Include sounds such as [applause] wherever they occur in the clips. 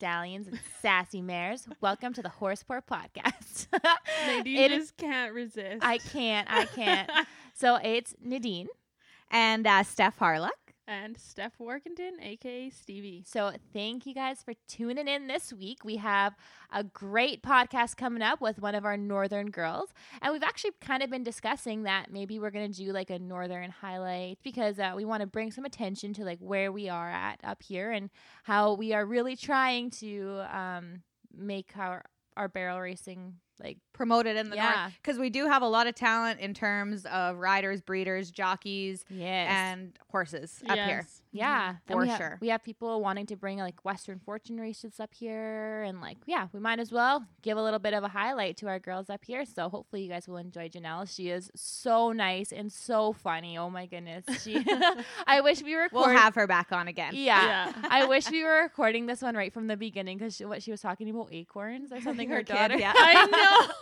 Hey, all you wild stallions and sassy mares. Welcome to the Horse Poor Podcast. [laughs] Nadine It is- just can't resist. I can't. I can't. [laughs] So it's Nadine. and uh, Steph Harlock. And Steph Workington, aka Stevie. So thank you guys for tuning in this week. We have a great podcast coming up with one of our northern girls, and we've actually kind of been discussing that maybe we're gonna do like a northern highlight because uh, we want to bring some attention to like where we are at up here and how we are really trying to um, make our our barrel racing like Promoted in the Yeah. north because we do have a lot of talent in terms of riders, breeders, jockeys, yes and horses up here. Yes. Yeah, For we have- sure. we have people wanting to bring like Western Fortune races up here, and like, yeah, we might as well give a little bit of a highlight to our girls up here. So hopefully you guys will enjoy Janelle. She is so nice and so funny. Oh my goodness, she. [laughs] I wish we were. We'll have her back on again. Yeah. Yeah. [laughs] I wish we were recording this one right from the beginning because what she was talking about acorns or something. Her, Her kids, daughter. yeah. [laughs] I know.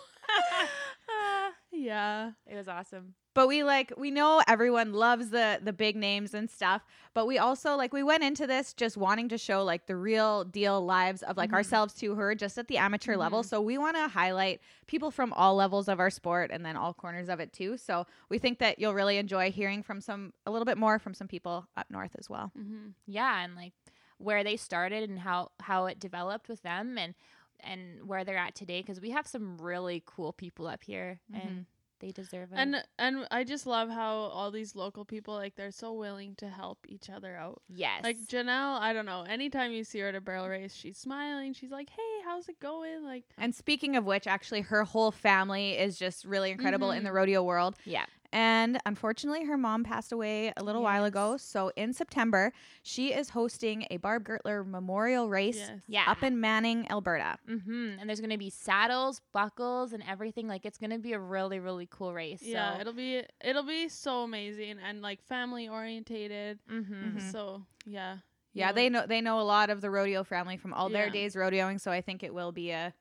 Ah, yeah. it was awesome. But we like we know everyone loves the the big names and stuff, but we also like we went into this just wanting to show like the real deal lives of like Mhm. ourselves to her just at the amateur level. Mhm. So we want to highlight people from all levels of our sport and then all corners of it too. So we think that you'll really enjoy hearing from some a little bit more from some people up north as well. hmm yeah and like where they started and how how it developed with them and and where they're at today because we have some really cool people up here and they deserve it And and I just love how all these local people like they're so willing to help each other out. yes Like Janelle, I don't know. Anytime you see her at a barrel race, she's smiling. She's like, "Hey, how's it going?" Like, And speaking of which, actually, her whole family is just really incredible in Mhm. the rodeo world. yeah And unfortunately, her mom passed away a little while ago. So in September, she is hosting a Barb Gertler Memorial Race yes, yeah up in Manning, Alberta. mm-hmm. and there's gonna be saddles buckles and everything like it's gonna be a really really cool race yeah, so it'll be it'll be so amazing and like family orientated. mm-hmm. Mhm. So yeah, Yeah, You'll- they know they know a lot of the rodeo family from all their days rodeoing. So I think it will be a,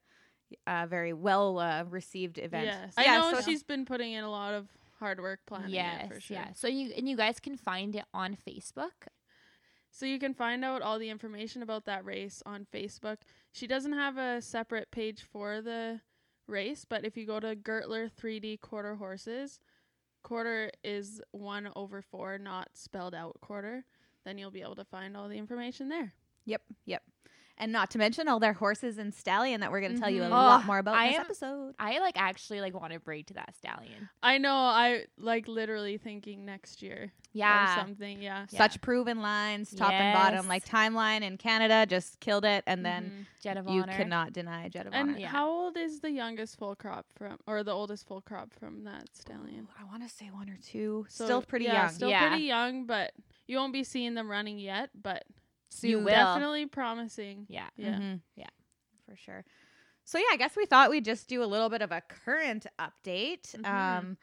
a very well uh, received event. Yes, Yeah, I know so- she's been putting in a lot of hard work planning yes it for sure. yeah so you and you guys can find it on facebook So you can find out all the information about that race on Facebook. She doesn't have a separate page for the race, but if you go to Gertler 3D quarter horses, quarter is one over four, not spelled out quarter, then you'll be able to find all the information there. Yep, yep. And not to mention all their horses and stallion that we're going to tell you a Mhm. lot Oh, more about I in this am- episode. i like actually like want to break to that stallion I know, I like literally thinking next year yeah or something. Yeah. Yeah. Such proven lines, top and bottom. Like timeline in Canada just killed it, and then Mhm. jet of you honor cannot deny Jet of And Honor. Yeah. how old is the youngest full crop from, or the oldest full crop from that stallion? I want to say one or two. So, Still pretty yeah, young. Still Yeah. pretty young, but you won't be seeing them running yet. But You Soon. will. definitely promising. yeah Yeah. Mhm. Yeah. for sure. So yeah, I guess we thought we'd just do a little bit of a current update. Mhm. Um,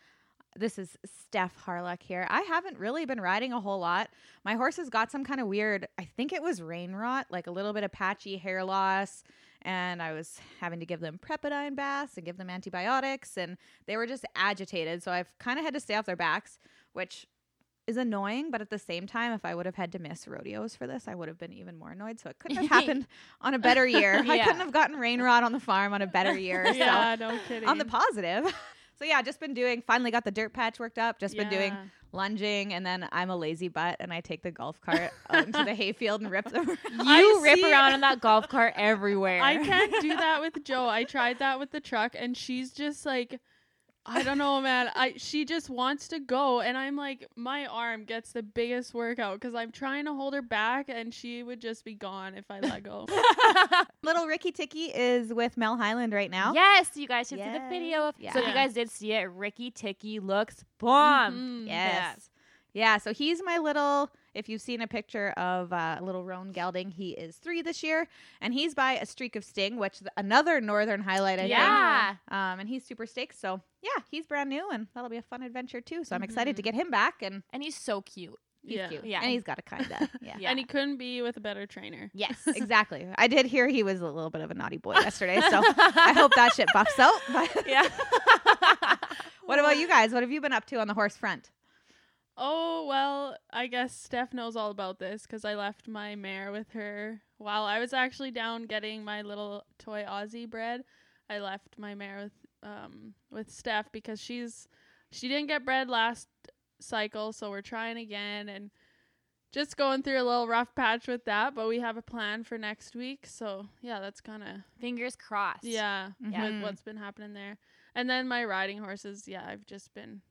this is Steph Harlock here. I haven't really been riding a whole lot. My horses got some kind of weird. I think it was rain rot, like a little bit of patchy hair loss. And I was having to give them Prepodyne baths and give them antibiotics, and they were just agitated. So I've kind of had to stay off their backs, which is annoying, but at the same time, if I would have had to miss rodeos for this, I would have been even more annoyed. So it couldn't have [laughs] happened on a better year. [laughs] I couldn't have gotten rain rot on the farm on a better year. [laughs] yeah, no kidding. So on the positive. So yeah, just been doing finally got the dirt patch worked up, just been doing lunging and then I'm a lazy butt and I take the golf cart out into the hayfield and rip them. You I rip see- around in that golf cart everywhere. I can't do that with Joe. I tried that with the truck, and she's just like, I don't know, man. I she just wants to go, and I'm like, my arm gets the biggest workout because I'm trying to hold her back, and she would just be gone if I let go. [laughs] Little Ricky Ticky is with Mel Highland right now. Yes, you guys should see the video. Of, Yes. So if you guys did see it, Ricky Ticky looks bomb. Mhm. Yes. Yeah, so he's my little. If you've seen a picture of uh, little Roan Gelding, he is three this year, and he's by a streak of Sting, which th- another northern highlight, I Yeah. think. Um, and he's super stoked. So yeah, he's brand new, and that'll be a fun adventure too. So I'm excited to Mhm. get him back, and And he's so cute. he's Yeah. cute. Yeah. and he's got a kinda. [laughs] Yeah. Yeah. And he couldn't be with a better trainer. Yes. [laughs] Exactly. I did hear he was a little bit of a naughty boy [laughs] yesterday, so I hope that shit buffs out. But yeah. what about you guys? What have you been up to on the horse front? Oh well, I guess Steph knows all about this because I left my mare with her while I was actually down getting my little toy Aussie bred, I left my mare with um with Steph because she's she didn't get bred last cycle, so we're trying again and just going through a little rough patch with that, but we have a plan for next week. So yeah, that's kind of Fingers crossed. yeah, Yeah. with Mhm. what's been happening there. And then my riding horses, yeah, I've just been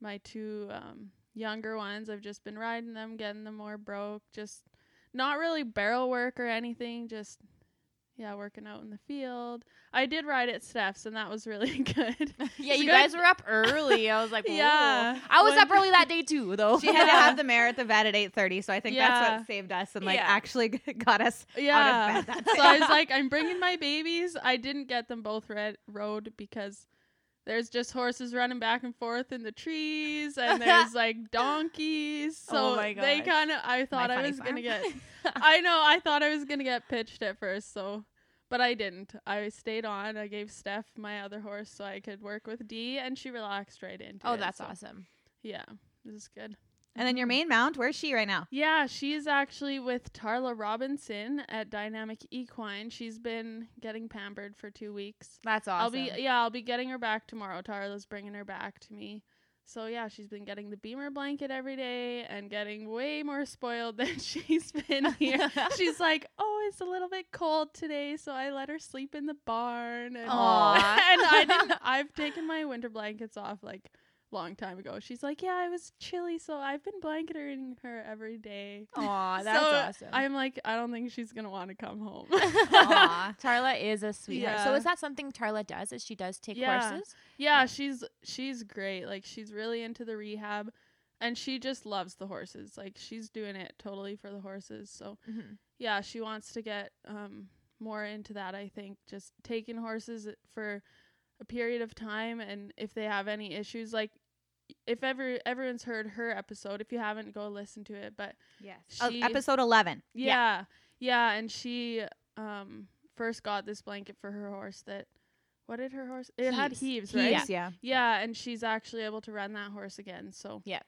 my two um younger ones, I've just been riding them, getting them more broke, just not really barrel work or anything, just yeah, working out in the field. I did ride at Steph's and that was really [laughs] good. Yeah, you good. guys were up early. I was like, [laughs] Yeah. yeah. I was When- up early that day too, though. She had to have [laughs] the mare at the vet at eight thirty, so I think that's what saved us and like Yeah. actually got us yeah. out of bed that so I was like, I'm bringing my babies. I didn't get them both red rode because there's just horses running back and forth in the trees, and [laughs] there's like donkeys. Oh so Oh my they kind of. I thought I was farm. gonna get. [laughs] I know. I thought I was gonna get pitched at first. So. But I didn't. I stayed on. I gave Steph my other horse so I could work with Dee, and she relaxed right into it. oh, it. that's so, awesome. Yeah, this is good. And then your main mount, where's she right now? Yeah, she's actually with Tarla Robinson at Dynamic Equine. She's been getting pampered for two weeks. That's awesome. I'll be yeah, I'll be getting her back tomorrow. Tarla's bringing her back to me. So yeah, she's been getting the BEMER blanket every day and getting way more spoiled [laughs] than she's been here. [laughs] she's like, "Oh, it's a little bit cold today, so I let her sleep in the barn." And, Aw. [laughs] and I didn't. I've taken my winter blankets off like long time ago. She's like, "Yeah, I was chilly, so I've been blanketing her every day." Aw, [laughs] that's so awesome. I'm like, I don't think she's gonna want to come home. [laughs] Aw. Tarla is a sweetheart. So is that something Tarla does? Is she does take Yeah. horses? Yeah, she's she's great. Like she's really into the rehab and she just loves the horses. Like she's doing it totally for the horses. So, Mm-hmm. yeah, she wants to get um more into that, I think. Just taking horses for a period of time and if they have any issues like if ever everyone's heard her episode, if you haven't go listen to it, but Yes. She- episode eleven. yeah. Yeah, and she um first got this blanket for her horse that what did her horse it had Heaves. heaves, right? Heaves, yeah. Yeah, and she's actually able to run that horse again. So Yeah.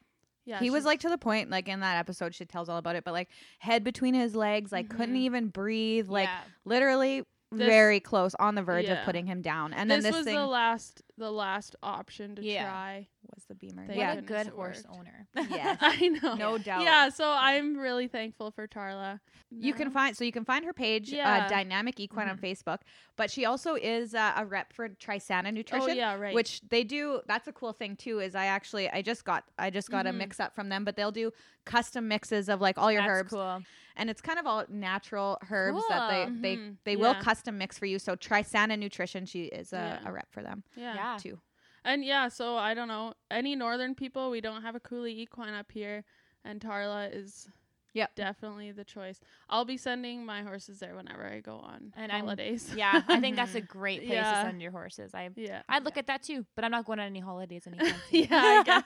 yeah. he was like to the point, like in that episode, she tells all about it, but like head between his legs, like couldn't Mhm. even breathe, like yeah. literally This- very close on the verge of putting him down. And then this, this, was thing the last the last option to Yeah. try. was the BEMER. Thank what yeah. a good horse worked. owner. [laughs] Yes. I know. No doubt. Yeah, so I'm really thankful for Tarla. You can find so you can find her page, uh, Dynamic Equine on Facebook, but she also is uh, a rep for Trisana Nutrition. Oh yeah, right. which they do that's a cool thing too is i actually i just got i just got a Mhm. mix up from them but they'll do custom mixes of like all your That's herbs cool. and it's kind of all natural herbs that they Cool. they they will Yeah. custom mix for you so trisana nutrition she is a, Yeah. a rep for them yeah. Yeah. too And yeah, so I don't know. Any northern people, we don't have a Cooley equine up here and Tarla is Yep. definitely the choice. I'll be sending my horses there whenever I go on And I'm- holidays. [laughs] Yeah, I think that's a [laughs] great place Yeah. to send your horses. I yeah. I'd look at that too, but I'm not going on any holidays anytime [laughs] yeah, I guess.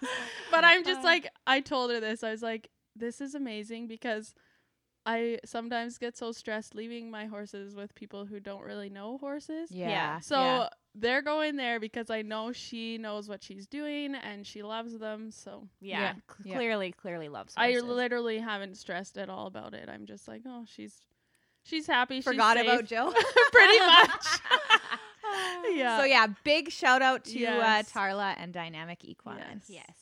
But I'm just Uh, like I told her this. I was like, this is amazing because I sometimes get so stressed leaving my horses with people who don't really know horses. yeah, So yeah. They're going there because I know she knows what she's doing and she loves them. So yeah, Yeah, cl- yeah. clearly, clearly loves her. I literally haven't stressed at all about it. I'm just like, oh, she's she's happy. forgot she's about safe. jill [laughs] pretty much. [laughs] [laughs] yeah. so yeah big shout out to Yes. uh, tarla and dynamic equine Yes. yes.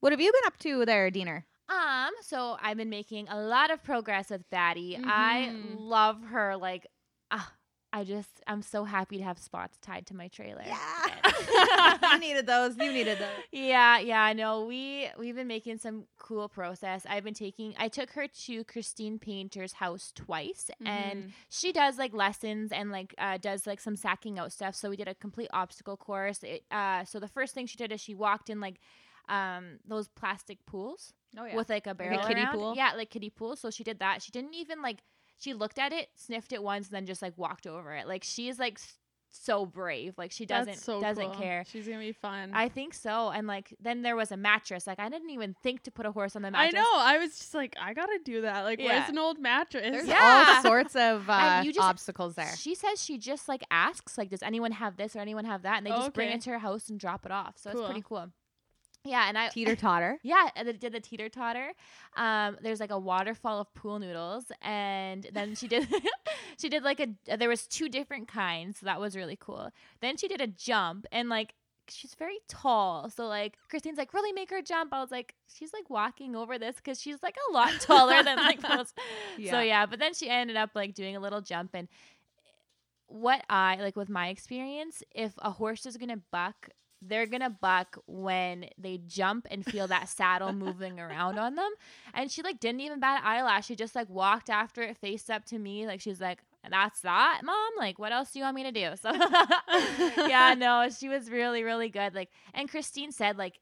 what have you been up to there diener Um, so I've been making a lot of progress with Batty. I Mhm. love her. Like, ah, I just, I'm so happy to have spots tied to my trailer. Yeah. [laughs] you needed those you needed those Yeah, yeah, I know. We we've been making some cool process. I've been taking I took her to Christine Painter's house twice and Mhm. she does like lessons and like uh, does like some sacking out stuff. So we did a complete obstacle course. It, uh, so the first thing she did is she walked in like um those plastic pools oh yeah. with like a barrel kiddie around. pool? Yeah, like kiddie pool. So she did that. She didn't even like she looked at it, sniffed it once, and then just like walked over it. Like she's like so brave. Like she doesn't so doesn't cool. care. She's gonna be fun. I think so. And like then there was a mattress. Like I didn't even think to put a horse on the mattress. I know. I was just like, I gotta do that. Like, Yeah. where's an old mattress? There's Yeah. all sorts of [laughs] uh, you just- obstacles there. She says she just like asks like, does anyone have this or anyone have that? And they just bring it to her house and drop it off. So Cool. it's pretty cool. Yeah, and I [laughs] Teeter totter. Yeah, and did the teeter totter. Um, there's like a waterfall of pool noodles, and then she did [laughs] she did like a there was two different kinds, so that was really cool. Then she did a jump, and like she's very tall, so like Christine's like really make her jump. I was like she's like walking over this because she's like a lot [laughs] taller than like most. So yeah, but then she ended up like doing a little jump and. What I like with my experience, if a horse is gonna buck, they're gonna buck when they jump and feel that saddle moving around on them. And she like didn't even bat an eyelash. She just like walked after it, faced up to me, like she's like, "That's that, mom. Like, what else do you want me to do?" So [laughs] yeah, [laughs] no, she was really really good. Like, and Christine said like.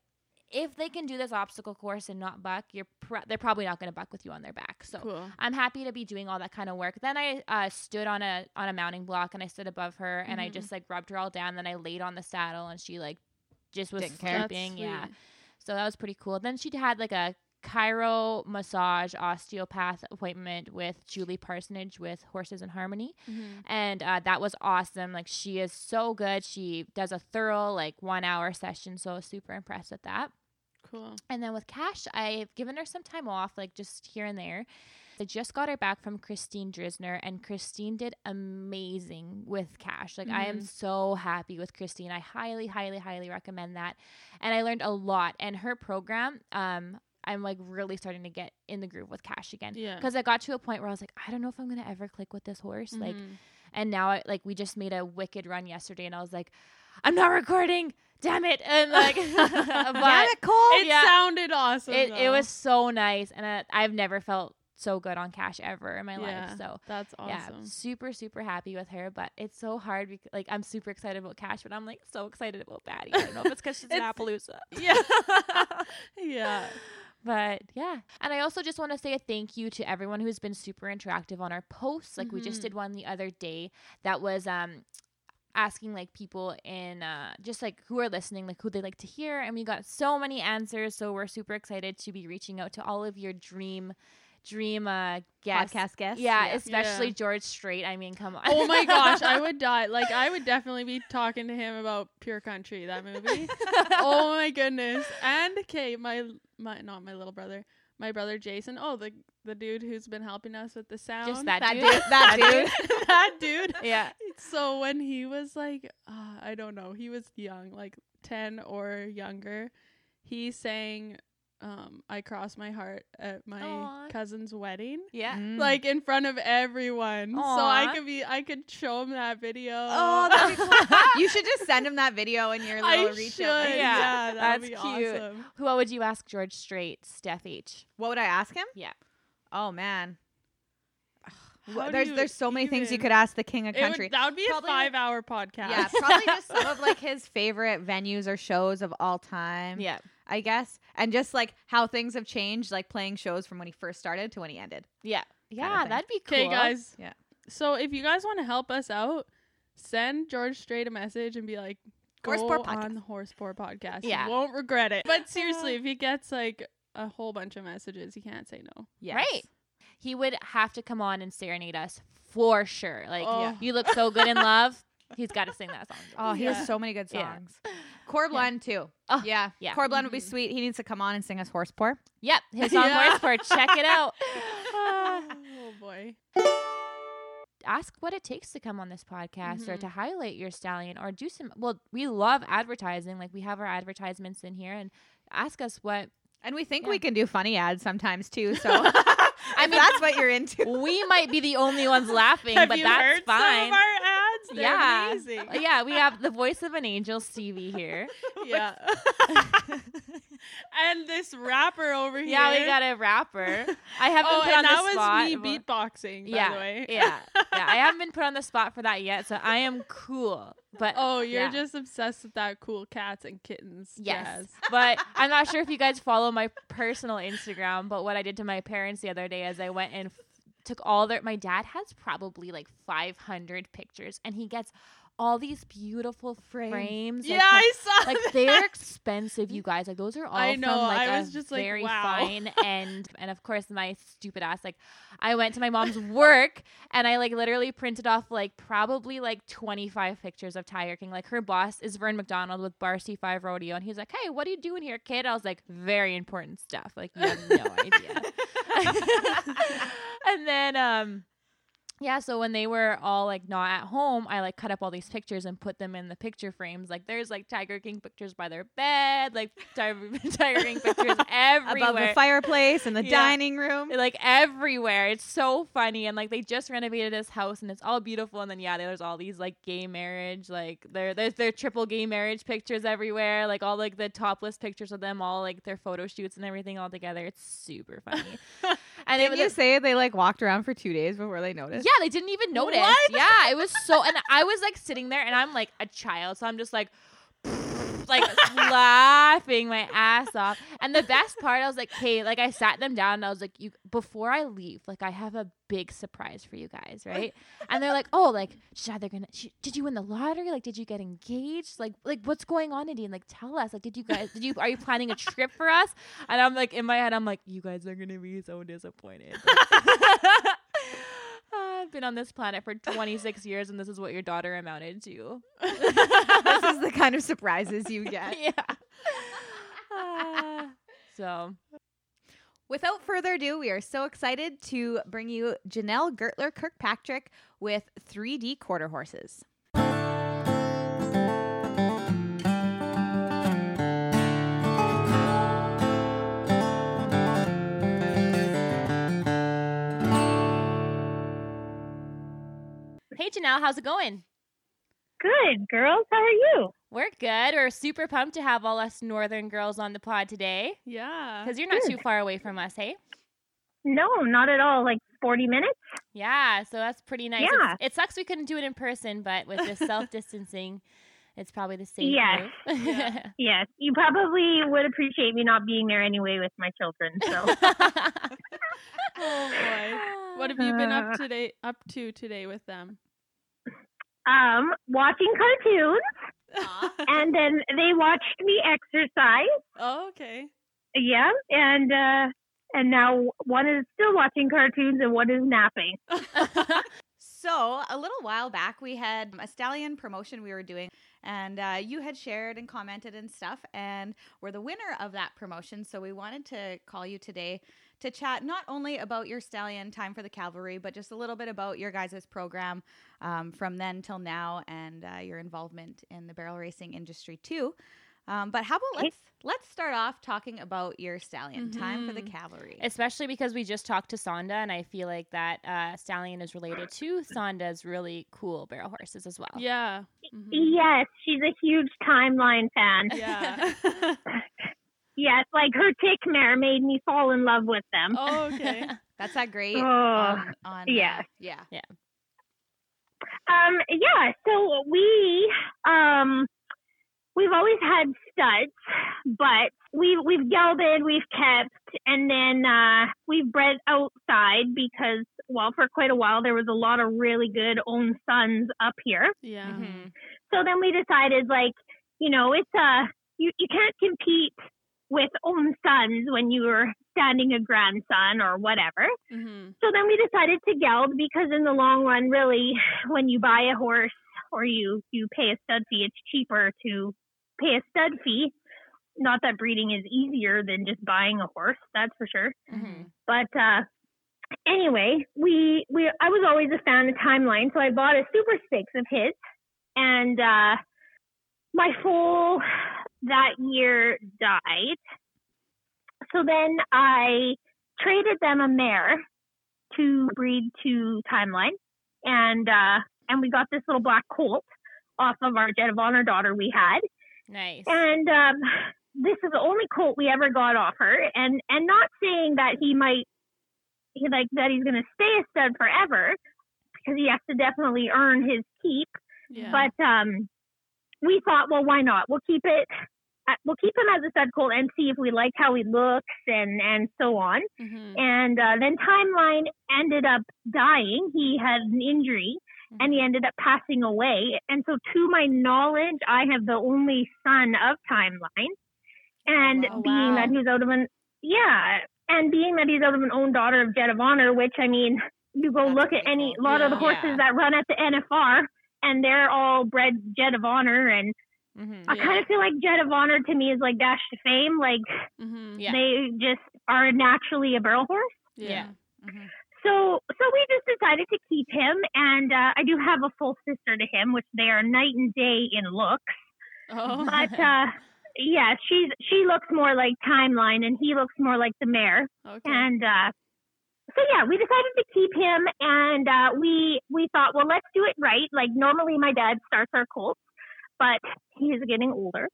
If they can do this obstacle course and not buck, you're pr- they're probably not going to buck with you on their back. So Cool. I'm happy to be doing all that kind of work. Then I uh, stood on a on a mounting block and I stood above her and I Mhm. just like rubbed her all down. Then I laid on the saddle and she like just was Didn't care. Sleeping. Yeah, so that was pretty cool. Then she had like a Chiro massage osteopath appointment with Julie Parsonage with Horses in Harmony Mhm. and uh, that was awesome. Like she is so good. She does a thorough like one hour session. So I was super impressed with that. Cool. And then with Cash, I've given her some time off, like just here and there. I just got her back from Christine Drisner, and Christine did amazing with Cash. Like, I am Mhm. so happy with Christine. I highly, highly, highly recommend that. And I learned a lot. And her program, um, I'm like really starting to get in the groove with Cash again. Yeah. Because I got to a point where I was like, I don't know if I'm gonna ever click with this horse. Like, Mhm. and now I like we just made a wicked run yesterday, and I was like, I'm not recording. Damn it! And like, [laughs] [laughs] Damn it, Cole. it yeah. sounded awesome. it, it was so nice and I, i've never felt so good on cash ever in my Yeah. life so That's awesome. yeah super super happy with her but it's so hard because like i'm super excited about cash but i'm like so excited about batty i don't know if it's because she's [laughs] It's- appaloosa Yeah. [laughs] [laughs] yeah. but yeah and i also just want to say a thank you to everyone who's been super interactive on our posts like we just Mhm. did one the other day that was um asking like people in uh just like who are listening like who they like to hear and we got so many answers so we're super excited to be reaching out to all of your dream dream uh guests Podcast guest. yeah, especially Yeah. George Strait. I mean, come on. Oh my gosh, I would die. Like I would definitely be talking to him about Pure Country, that movie. oh my goodness. And okay, my my not my little brother, my brother Jason. Oh, the the dude who's been helping us with the sound. Just that, that dude. dude. That dude. [laughs] that dude. yeah. So when he was like, uh, I don't know, he was young, like 10 or younger, he sang um I Cross My Heart at my Aw. cousin's wedding. Yeah. Mm. Like in front of everyone. So I could be I could show him that video. Oh, that'd be cool. [laughs] you should just send him that video in your I little should. reach out. Yeah, Yeah, that's be cute. awesome. What would you ask George Strait, Steph H? What would I ask him? Yeah. Oh man. How there's there's so many things you could ask the king of It would- country. that would be Probably- a five hour podcast. yeah, probably just some of like [laughs] his favorite venues or shows of all time. Yeah. I guess, and just like how things have changed, like playing shows from when he first started to when he ended. Yeah. Yeah, thing. that'd be cool. Okay, guys. Yeah. So if you guys want to help us out, send George Strait a message and be like, go Horse Poor Podcast. on the Horse Poor podcast. Yeah. You won't regret it. But [laughs] seriously, if he gets like a whole bunch of messages, he can't say no. Yes. Right. He would have to come on and serenade us for sure. Like, Oh. you look so good in love. He's got to sing that song. [laughs] Oh, he Yeah. has so many good Yeah. Songs. Corblund too. Oh, yeah, yeah. Corblund would be Mhm. sweet. He needs to come on and sing us Horse Poor. Yep. [laughs] His song Yeah. Horse Poor. Check it out. [laughs] oh boy. ask what it takes to come on this podcast or Mhm. to highlight your stallion or do some well we love advertising like we have our advertisements in here and ask us what And we think Yeah. we can do funny ads sometimes too. So [laughs] I mean, that's what you're into. we might be the only ones laughing Have but you that's heard fine [laughs] They're yeah amazing. Uh, yeah we have the voice of an angel stevie here [laughs] Yeah. [laughs] and this rapper over here. yeah we got a rapper i haven't Oh, put on that the spot that was me beatboxing, by yeah the way. yeah yeah i haven't been put on the spot for that yet so i am cool but Oh, you're yeah. just obsessed with that cool cats and kittens. Yes. jazz. but I'm not sure if you guys follow my personal Instagram, but what I did to my parents the other day is I went and f- took all their my dad has probably like 500 pictures and he gets all these beautiful Frames. frames. yeah, like, I saw. like that. they're [laughs] expensive, you guys. Like those are all I know, from like I was just like, very wow. fine [laughs] and and of course my stupid ass like I went to my mom's [laughs] work and I like literally printed off like probably like 25 pictures of Tiger King. Like her boss is Vern McDonald with Bar C5 Rodeo and he's like, "Hey, what are you doing here, kid?" I was like, "Very important stuff." Like you have no idea. [laughs] and then um yeah, so when they were all like not at home, I like cut up all these pictures and put them in the picture frames. Like there's like Tiger King pictures by their bed, like [laughs] Tiger, Tiger King pictures everywhere. [laughs] Above the fireplace in the Yeah. dining room. like everywhere. It's so funny. And like they just renovated this house and it's all beautiful. And then yeah, there's all these like gay marriage, like there there's their triple gay marriage pictures everywhere, like all like the topless pictures of them, all like their photo shoots and everything all together. It's super funny. [laughs] and Did you say they like walked around for two days before they noticed? yeah, they didn't even notice. What? Yeah, it was so, and I was like sitting there, and I'm like a child, so I'm just like, like laughing my ass off. And the best part, I was like, hey, like I sat them down, and I was like, you before I leave, like I have a big surprise for you guys, right? And they're like, oh, like, Shad, they're gonna, did you win the lottery? Like, did you get engaged? Like, like what's going on, Nadine? Like, tell us. Like, did you guys, did you, are you planning a trip for us? And I'm like, in my head, I'm like, you guys are gonna be so disappointed. [laughs] I've been on this planet for 26 years, and this is what your daughter amounted to. this is the [laughs] kind of surprises you get. yeah. Ah, so Without further ado, we are so excited to bring you Janelle Gertler Kirkpatrick with 3D quarter horses. Hey Janelle, how's it going? Good, girls. How are you? We're good. We're super pumped to have all us northern girls on the pod today. yeah. Because you're not Good. too far away from us, hey? No, not at all. Like 40 minutes? Yeah, so that's pretty nice. Yeah. It's, it sucks we couldn't do it in person, but with the [laughs] self distancing, it's probably the same. Yes. Yeah. [laughs] Yes. You probably would appreciate me not being there anyway with my children. So, [laughs] Oh boy. What have you been up today up to today with them? Um, watching cartoons, and then they watched me exercise. oh, okay. Yeah, and uh, and now one is still watching cartoons and one is napping. [laughs] [laughs] So, a little while back, we had a stallion promotion we were doing, and uh, you had shared and commented and stuff, and we're the winner of that promotion. So, we wanted to call you today to chat not only about your stallion time for the cavalry, but just a little bit about your guys' program um, from then till now and uh, your involvement in the barrel racing industry too. Um, but how about let's let's start off talking about your stallion time for the Mhm. cavalry. Especially because we just talked to Sonda, and I feel like that uh, stallion is related to Sonda's really cool barrel horses as well. Yeah. Mhm. Yes, she's a huge timeline fan. Yeah. [laughs] [laughs] Yes, like her tick mare made me fall in love with them. oh, [laughs] okay. That's that great. Oh, on, on, uh, yes. yeah. Um, yeah, so we um we've always had studs, but we've we've gelded, we've kept, and then uh we've bred outside because well for quite a while there was a lot of really good own sons up here. Yeah. Mhm. So then we decided like, you know, it's uh you, you can't compete with own sons when you were standing a grandson or whatever. Mm-hmm. So then we decided to geld because in the long run, really, when you buy a horse or you you pay a stud fee, it's cheaper to pay a stud fee. Not that breeding is easier than just buying a horse, that's for sure. Mhm. But uh, anyway, we we I was always a fan of Timeline, so I bought a Super Stakes of his, and uh, my foal that year died. So then I traded them a mare to breed to Timeline, and uh, and we got this little black colt off of our Jet of Honor daughter we had. Nice. And um, this is the only colt we ever got off her, and and not saying that he might, he like that he's gonna stay a stud forever, because he has to definitely earn his keep. Yeah. But um, we thought, well, why not? We'll keep it uh, we'll keep him as a stud colt and see if we like how he looks and and so on. Mm-hmm. And uh, then Timeline ended up dying. He had an injury and he ended up passing away. And so, to my knowledge, I have the only son of Timeline. And Oh, being that he's out of an yeah, and being that he's out of an own daughter of Jet of Honor, which I mean, you go That's look at any cool. lot of the Yeah. horses that run at the NFR, and they're all bred Jet of Honor. And Mhm. I Yeah. kind of feel like Jet of Honor to me is like Dash Ta Fame. Like Mm-hmm. Yeah. they just are naturally a barrel horse. Yeah. Mhm. So, so we just decided to keep him, and uh, I do have a full sister to him, which they are night and day in looks. Oh. But [laughs] uh, yeah, she's she looks more like Timeline, and he looks more like the mare. Okay. And uh, so yeah, we decided to keep him, and uh, we we thought, well, let's do it right. Like normally, my dad starts our colts, but he's getting older.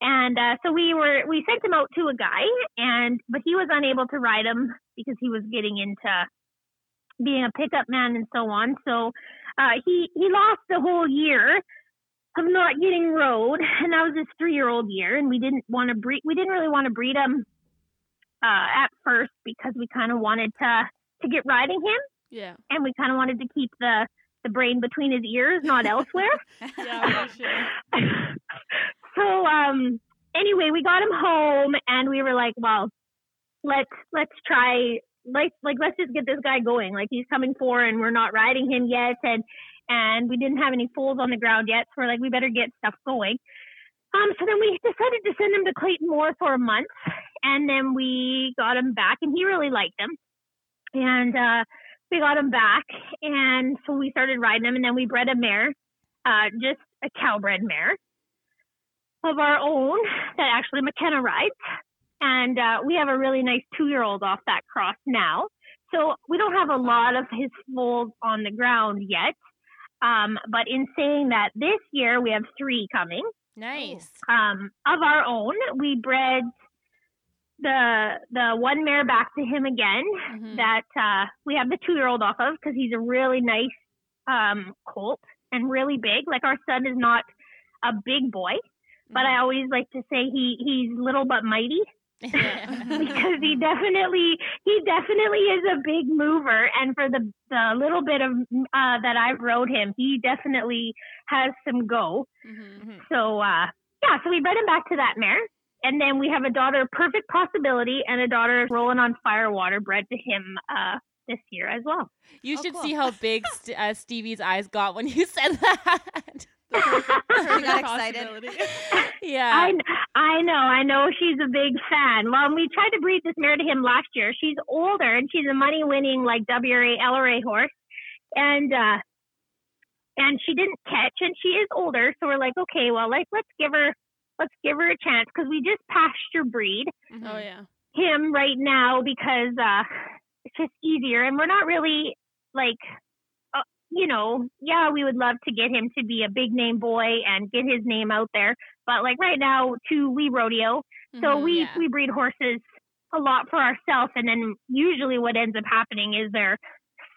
And uh, so we were we sent him out to a guy, and but he was unable to ride him because he was getting into being a pickup man and so on. So uh, he he lost the whole year of not getting rode, and that was his three year old year. And we didn't want to breed. We didn't really want to breed him uh, at first because we kind of wanted to to get riding him, yeah. and we kind of wanted to keep the the brain between his ears, not [laughs] elsewhere. Yeah, for sure. [laughs] so um anyway we got him home and we were like well let's let's try like like let's just get this guy going like he's coming for and we're not riding him yet and and we didn't have any foals on the ground yet so we're like we better get stuff going um so then we decided to send him to clayton moore for a month and then we got him back and he really liked him and uh we got him back and so we started riding him and then we bred a mare uh just a cowbred mare of our own that actually McKenna rides. And uh, we have a really nice two year old off that cross now. So we don't have a lot of his foals on the ground yet. Um, but in saying that, this year we have three coming Nice. um, of our own. We bred the the one mare back to him again Mhm. that uh, we have the two year old off of because he's a really nice um, colt and really big. Like our son is not a big boy, but I always like to say he he's little but mighty [laughs] [laughs] because he definitely he definitely is a big mover and for the the little bit of uh that I've rode him he definitely has some go Mhm. so uh yeah so we bred him back to that mare and then we have a daughter perfect possibility and a daughter rolling on firewater bred to him uh this year as well You Oh, should cool. see how big [laughs] St- uh, Stevie's eyes got when you [laughs] said that. [laughs] She got excited. Yeah. I, I know, I know she's a big fan. Well, we tried to breed this mare to him last year. She's older and she's a money winning like WRA LRA horse. And uh and she didn't catch and she is older, so we're like, okay, well like let's give her let's give her a chance because we just pasture breed Mhm. Oh yeah. him right now because uh it's just easier and we're not really like uh, you know yeah we would love to get him to be a big name boy and get his name out there but like right now too we rodeo so Mhm. we yeah. we breed horses a lot for ourselves and then usually what ends up happening is they're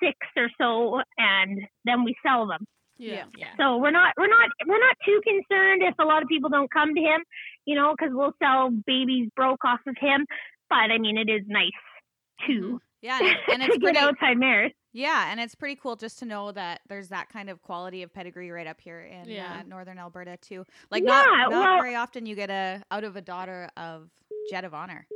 six or so and then we sell them Yeah. yeah. so we're not we're not we're not too concerned if a lot of people don't come to him, you know, because we'll sell babies broke off of him. But I mean, it is nice too Yeah, and, it- [laughs] and to it's get pretty. outside mares. Yeah, and it's pretty cool just to know that there's that kind of quality of pedigree right up here in Yeah. uh, northern Alberta too. Like Yeah, not not well- very often you get a out of a daughter of Jet of Honor.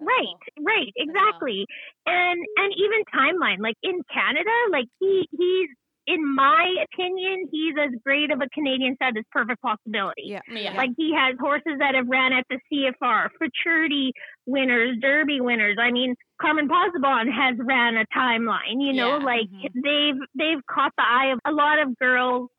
That's Right, cool. right, exactly. And and even timeline, like in Canada, like he he's in my opinion, he's as great of a Canadian stud as perfect possibility. Yeah. Yeah. Like he has horses that have ran at the CFR, futurity winners, Derby winners. I mean, Carmen Pozzobon has ran a timeline. You know, Yeah. like Mhm. they've they've caught the eye of a lot of girls.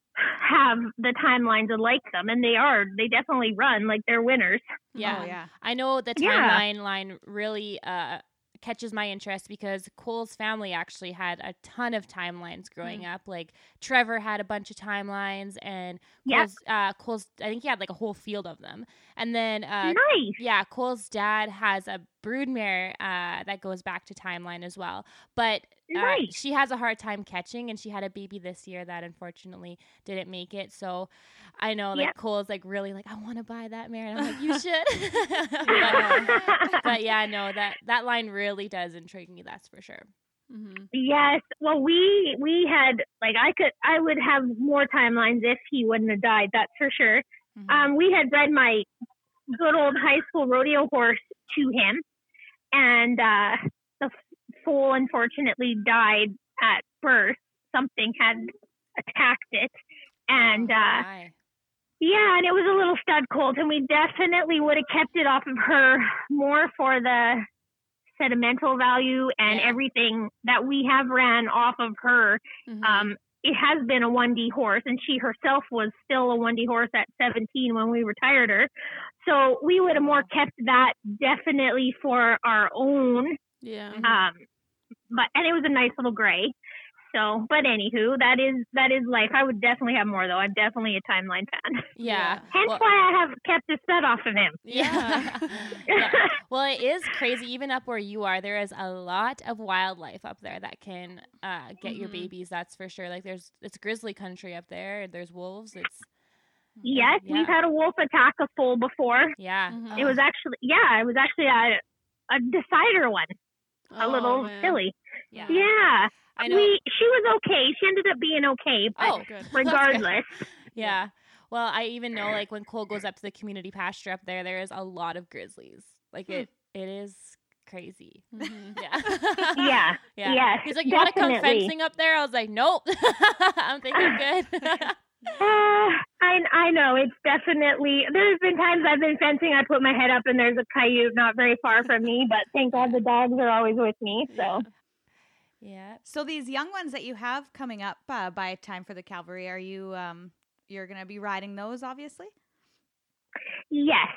Have the timelines and like them, and they are. They definitely run like they're winners. Yeah. Oh, yeah. I know the Yeah. timeline line really uh, catches my interest because Cole's family actually had a ton of timelines growing Mm. up. Like Trevor had a bunch of timelines, and Yep. Cole's, uh, Cole's I think he had like a whole field of them. And then uh, nice. yeah, Cole's dad has a broodmare uh, that goes back to timeline as well. But uh, Right. she has a hard time catching, and she had a baby this year that unfortunately didn't make it. So I know like Yep. Cole's like really like I want to buy that mare, and I'm like you [laughs] should. [laughs] but, but yeah, no that that line really does intrigue me. That's for sure. Mm-hmm. Yes. Well, we we had like I could I would have more timelines if he wouldn't have died. That's for sure. Mhm. Um, we had bred my good old high school rodeo horse to him, and uh, the f- foal unfortunately died at birth. Something had attacked it, and uh, Why? yeah, and it was a little stud colt, and we definitely would have kept it off of her more for the sentimental value and Yeah. everything that we have ran off of her. Mm-hmm. Um, it has been a 1D horse, and she herself was still a 1D horse at 17 when we retired her. So we would have more kept that definitely for our own. yeah. Um, but and it was a nice little gray. So, but anywho, that is that is life. I would definitely have more though. I'm definitely a timeline fan. Yeah. Hence Well- why I have kept a stud off of him. Yeah. [laughs] Yeah. Well, it is crazy. Even up where you are, there is a lot of wildlife up there that can uh, get your Mhm. babies. That's for sure. Like there's it's grizzly country up there. There's wolves. It's yes, Yeah. we've had a wolf attack a foal before. yeah. Mhm. It was actually yeah, it was actually a a decider one, a Oh, little man. silly. Yeah. Yeah. I know. We she was okay. She ended up being okay, but oh, good. [laughs] that's good. regardless. Yeah. Well, I even know like when Cole goes up to the community pasture up there, there is a lot of grizzlies. Like Hmm. it, it is crazy. Mhm. Yeah. [laughs] Yeah. Yeah. Yes. He's like, you want to come fencing up there? I was like, nope. [laughs] I'm thinking good. Uh, I I know it's definitely. There's been times I've been fencing. I put my head up and there's a coyote not very far from me, but thank God the dogs are always with me. So yeah. So these young ones that you have coming up uh, by time for the cavalry, are you um you're gonna be riding those, obviously? yes,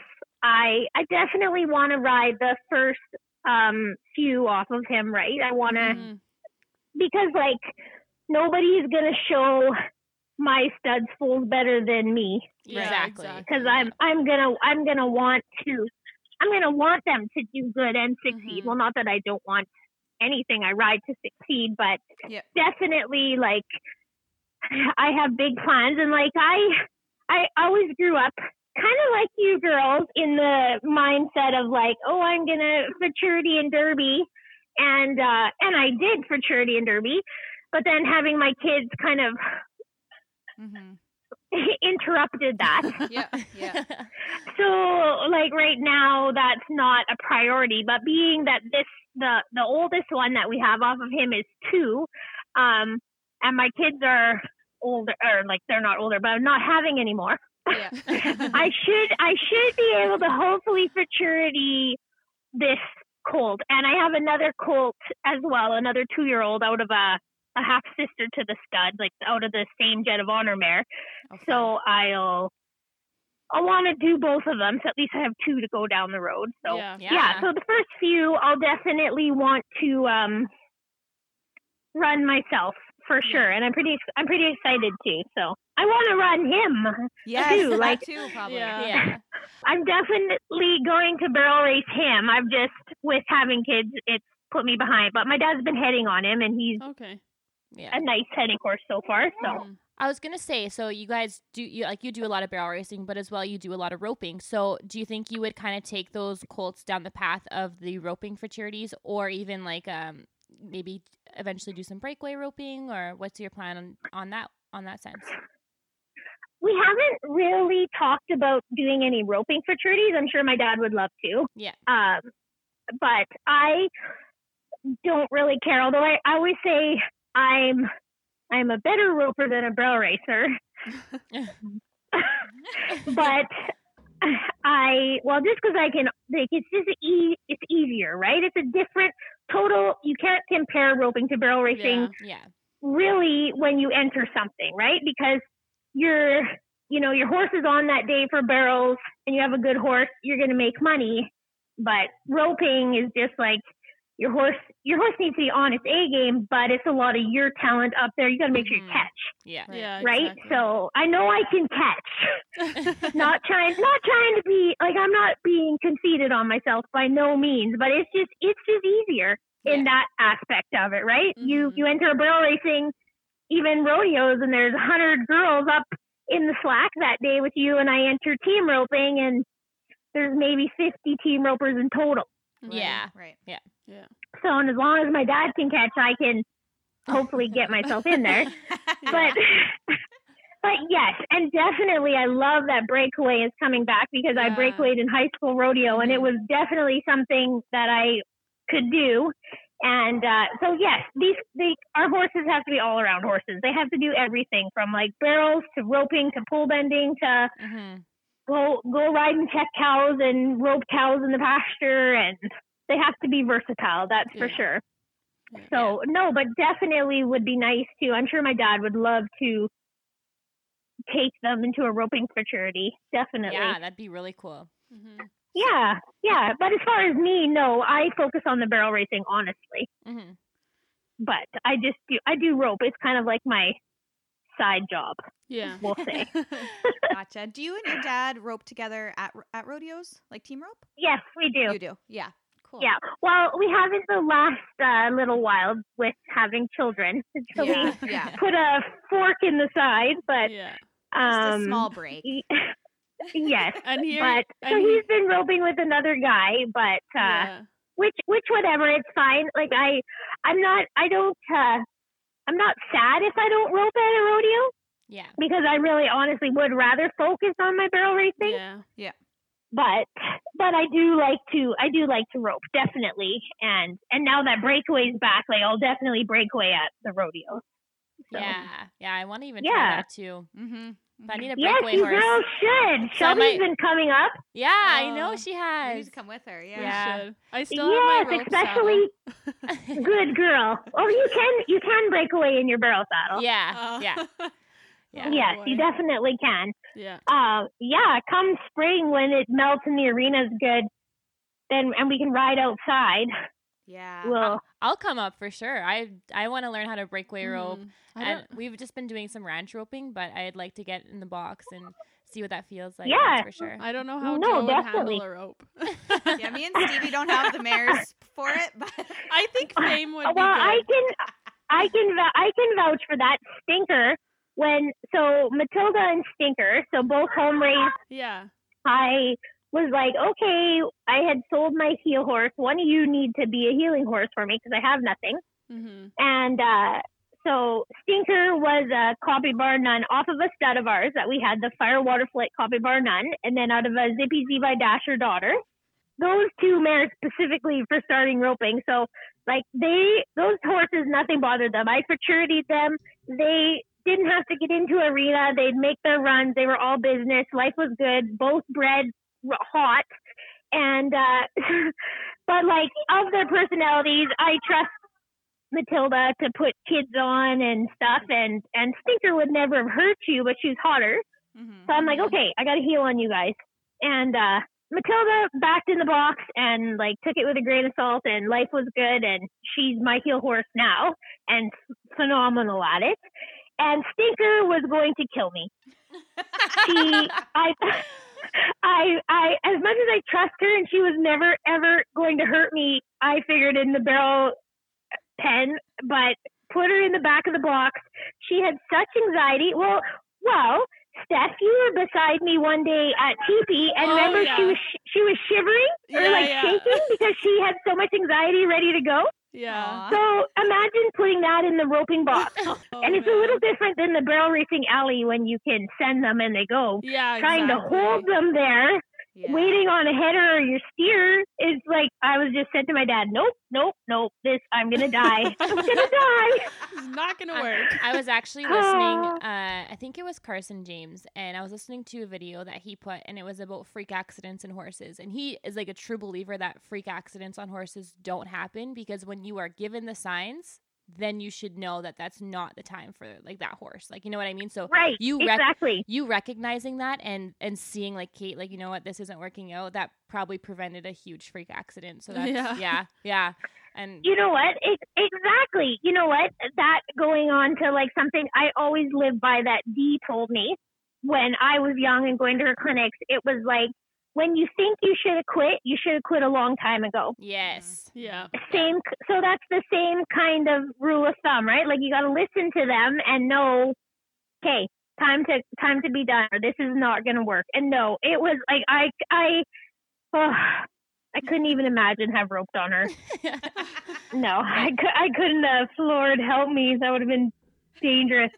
I I definitely want to ride the first um few off of him. Right, I want to Mhm. because like nobody's gonna show my studs fools better than me. Yeah, Exactly. because I'm I'm gonna I'm gonna want to I'm gonna want them to do good and succeed. Mhm. Well, not that I don't want anything I ride to succeed, but Yep. definitely like I have big plans and like I I always grew up kind of like you girls in the mindset of like oh I'm gonna futurity and derby and uh and I did futurity and derby, but then having my kids kind of Mm-hmm. [laughs] interrupted that. [laughs] Yeah, yeah. [laughs] so like right now that's not a priority but being that this the the oldest one that we have off of him is two um and my kids are older or like they're not older but i'm not having anymore yeah. i should i should be able to hopefully futurity this colt and i have another colt as well another two year old out of a a half sister to the stud like out of the same jet of honor mare Okay. so I'll I want to do both of them. So at least I have two to go down the road. So yeah. Yeah. yeah. So the first few I'll definitely want to um run myself for sure, and I'm pretty I'm pretty excited too. So I want to run him. Yes, too, that like- too, probably. Yeah. yeah. [laughs] I'm definitely going to barrel race him. I've just with having kids, it's put me behind. But my dad's been heading on him, and he's Okay. Yeah. a nice heading horse so far. So Mhm. I was gonna say, so you guys do you like you do a lot of barrel racing, but as well you do a lot of roping. So do you think you would kind of take those colts down the path of the roping futurities, or even like um maybe eventually do some breakaway roping, or what's your plan on, on that on that sense? we haven't really talked about doing any roping futurities. I'm sure my dad would love to. Yeah. Um, but I don't really care. Although I, I always say I'm I'm a better roper than a barrel racer. [laughs] but I well just because I can like it's just e- it's easier, right? It's a different total. You can't compare roping to barrel racing Yeah. yeah. really when you enter something, right? Because you're, you know, your horse is on that day for barrels and you have a good horse, you're going to make money. But roping is just like your horse, your horse needs to be on its A game, but it's a lot of your talent up there. You got to make sure you Mhm. catch, Yeah. Yeah. right? exactly. So I know I can catch. [laughs] not trying, not trying to be like I'm not being conceited on myself by no means, but it's just, it's just easier. in that aspect of it, right? You Mhm. you enter a barrel racing, even rodeos, and there's a hundred girls up in the slack that day with you, and I enter team roping, and there's maybe 50 team ropers in total. Right. Yeah. Right. Yeah. Yeah. So, and as long as my dad can catch, I can hopefully get myself in there. [laughs] But, [laughs] but yes, and definitely, I love that breakaway is coming back because I Yeah. breakawayed in high school rodeo, and it Mhm. was definitely something that I could do. And uh, so, yes, these they, our horses have to be all around horses. They have to do everything from like barrels to roping to pole bending to hmm go go ride and check cows and rope cows in the pasture, and they have to be versatile. That's for sure. Yeah. So no, but definitely would be nice to. I'm sure my dad would love to take them into a roping futurity. Definitely. Yeah, that'd be really cool. mm-hmm. yeah, yeah. But as far as me, no, I focus on the barrel racing, honestly. mm-hmm. But I just do. I do rope. It's kind of like my side job. Yeah. [laughs] We'll say. [laughs] [laughs] gotcha. Do you and your dad rope together at at rodeos, like team rope? yes, we do. You do. Yeah. Cool. Yeah. Well, we haven't the last uh, little while with having children. So Yeah. we Yeah. put a fork in the side, but yeah. Just um, a small break. yes. And here, but so and he- he's been roping with another guy, but uh yeah. which which whatever, it's fine. Like I I'm not I don't uh I'm not sad if I don't rope at a rodeo Yeah. because I really honestly would rather focus on my barrel racing. Yeah. Yeah. But but I do like to I do like to rope, definitely. And and now that breakaway's back, like I'll definitely breakaway at the rodeo. So. Yeah. Yeah. I want to even Yeah. try that too. Mm-hmm. But I need a Yes, breakaway you horse. girls should. So I Shelby's might- been coming up. Yeah, I know Oh, she You has. need to come with her. Yeah. Yeah. should. I still yes, have my rope especially saddle. good girl. Oh, you [laughs] can you can break away in your barrel saddle. yeah. Uh, Yeah. [laughs] Yeah. yes, boy. you definitely can. Yeah. Uh, yeah, come spring when it melts and the arena's good, then and we can ride outside. [laughs] Yeah. We'll I'll come up for sure. I I want to learn how to breakaway rope. Mhm. And we've just been doing some ranch roping, but I'd like to get in the box and see what that feels like. Yeah. for sure. I don't know how No, Joe would handle a rope. [laughs] yeah. Me and Stevie don't have the mares [laughs] for it, but I think fame would well, be I can I can I can vouch for that stinker when so Matilda and Stinker, so both home raised. Yeah. I was like, okay, I had sold my heel horse. One of you need to be a heeling horse for me because I have nothing. hmm And uh, so Stinker was a copy bar nun off of a stud of ours that we had, the Fire Water Flight copy bar nun, and then out of a Zippy Zevi Dasher daughter. Those two mares specifically for starting roping. So like they, those horses, nothing bothered them. I fraternityed them. They didn't have to get into arena. They'd make their runs. They were all business. Life was good. Both bred hot. And, uh, [laughs] but like of their personalities, I trust Matilda to put kids on and stuff and and Stinker would never have hurt you, but she's hotter. Mhm. So I'm like, okay, I got to heel on you guys. And uh Matilda backed in the box and like took it with a grain of salt and life was good and she's my heel horse now and phenomenal at it. And Stinker was going to kill me. [laughs] She I I I as much as I trust her and she was never ever going to hurt me, I figured in the barrel pen, but put her in the back of the box. She had such anxiety. Well, well, Steph, you were beside me one day at teepee, and Oh, remember she was she was shivering or Yeah, like yeah. shaking because she had so much anxiety ready to go. Yeah. So imagine putting that in the roping box, [laughs] Oh, and it's a little different than the barrel racing alley when you can send them and they go. Yeah. Trying exactly. to hold them there Yeah. waiting on a header or your steer is like I was just said to my dad, nope, nope, nope. This I'm gonna die. [laughs] I'm gonna die. It's not gonna work. I was actually listening. Uh, I think it was Carson James, and I was listening to a video that he put, and it was about freak accidents and horses. And he is like a true believer that freak accidents on horses don't happen because when you are given the signs, then you should know that that's not the time for like that horse. Like you know what I mean? So Right. You rec- exactly. you recognizing that and and seeing like Kate, like you know what, this isn't working out. That probably prevented a huge freak accident. So that's Yeah. yeah, yeah. And You know what? It, exactly. You know what? That going on to like something I always live by that D told me when I was young and going to her clinics. It was like when you think you should have quit, you should have quit a long time ago. Yes. Yeah. Same, so that's the same kind of rule of thumb, right? Like you got to listen to them and know, okay, time to time to be done, or this is not going to work. And no, it was like I I, oh, I couldn't even imagine have roped on her. [laughs] No, I, I couldn't have. Lord help me, that would have been dangerous.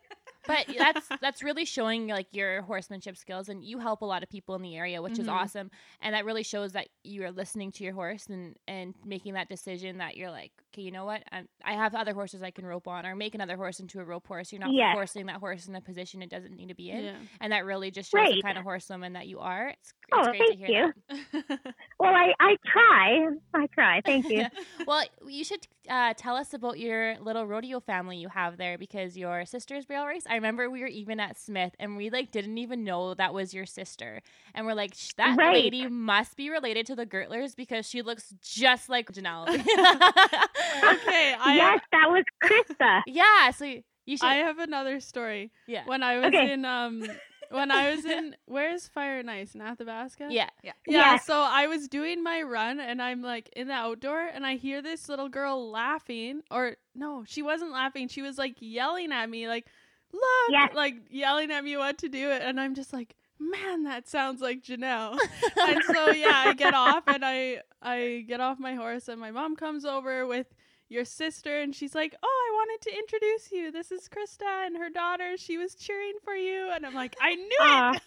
But that's that's really showing like your horsemanship skills and you help a lot of people in the area which is Mhm. awesome and that really shows that you are listening to your horse and and making that decision that you're like okay you know what I'm, i have other horses i can rope on or make another horse into a rope horse you're not forcing that horse in a position it doesn't need to be in Yeah. and that really just shows the kind of horsewoman that you are it's, it's Oh, great to thank hear you. [laughs] Well, I I try, I try. Thank you. [laughs] well, you should uh, tell us about your little rodeo family you have there because your sister's barrel race. I remember we were even at Smith and we like didn't even know that was your sister, and we're like, that Right. lady must be related to the Gertlers because she looks just like Janelle. [laughs] okay. I yes, that was Krista. yeah, so you you should. I have another story. yeah, When I was Okay. in um when I was in [laughs] where's Fire and Ice in Athabasca? yeah. Yeah, Yeah. so I was doing my run and I'm like in the outdoor and I hear this little girl laughing or no, she wasn't laughing. She was like yelling at me like, "Look!" Yes. like yelling at me what to do and I'm just like, "Man, that sounds like Janelle." [laughs] and so yeah, I get off and I I get off my horse and my mom comes over with your sister and she's like, "Oh, I wanted to introduce you. This is Krista and her daughter. She was cheering for you." And I'm like, "I knew Aw.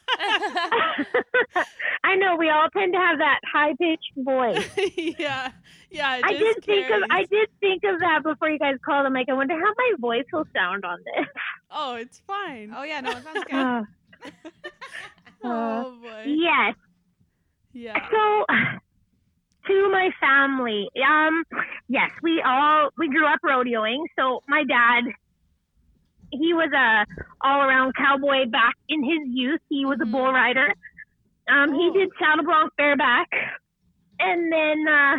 [laughs] I know we all tend to have that high pitched voice. [laughs] yeah. Yeah, it I just did think of I did think of that before you guys called. I'm like, I wonder how my voice will sound on this. Oh, it's fine. Oh yeah, no, it sounds [laughs] good. Uh, Oh boy. yes. Yeah. So to my family, um, yes, we all we grew up rodeoing. So my dad, he was a all around cowboy back in his youth. He was a bull rider. Um, he Oh. did Saddle Bronc bareback, and then uh,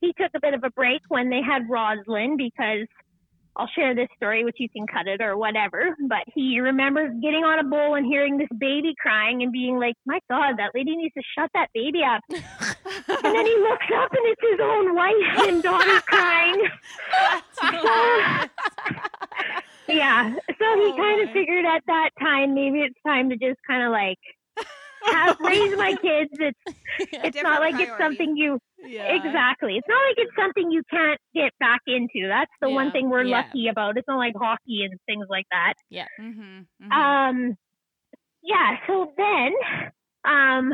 he took a bit of a break when they had Roslyn because. I'll share this story, which you can cut it or whatever. But he remembers getting on a bowl and hearing this baby crying and being like, "My God, that lady needs to shut that baby up." [laughs] And then he looks up and it's his own wife and daughter crying. [laughs] Yeah. So he Oh, kind of figured at that time maybe it's time to just kind of like have raise my kids. It's [laughs] it's not like it's something you yeah. exactly. It's not like it's something you can't get back into. That's the one thing we're Yeah. lucky about. It's not like hockey and things like that. Mm-hmm, Um, yeah. So then, um,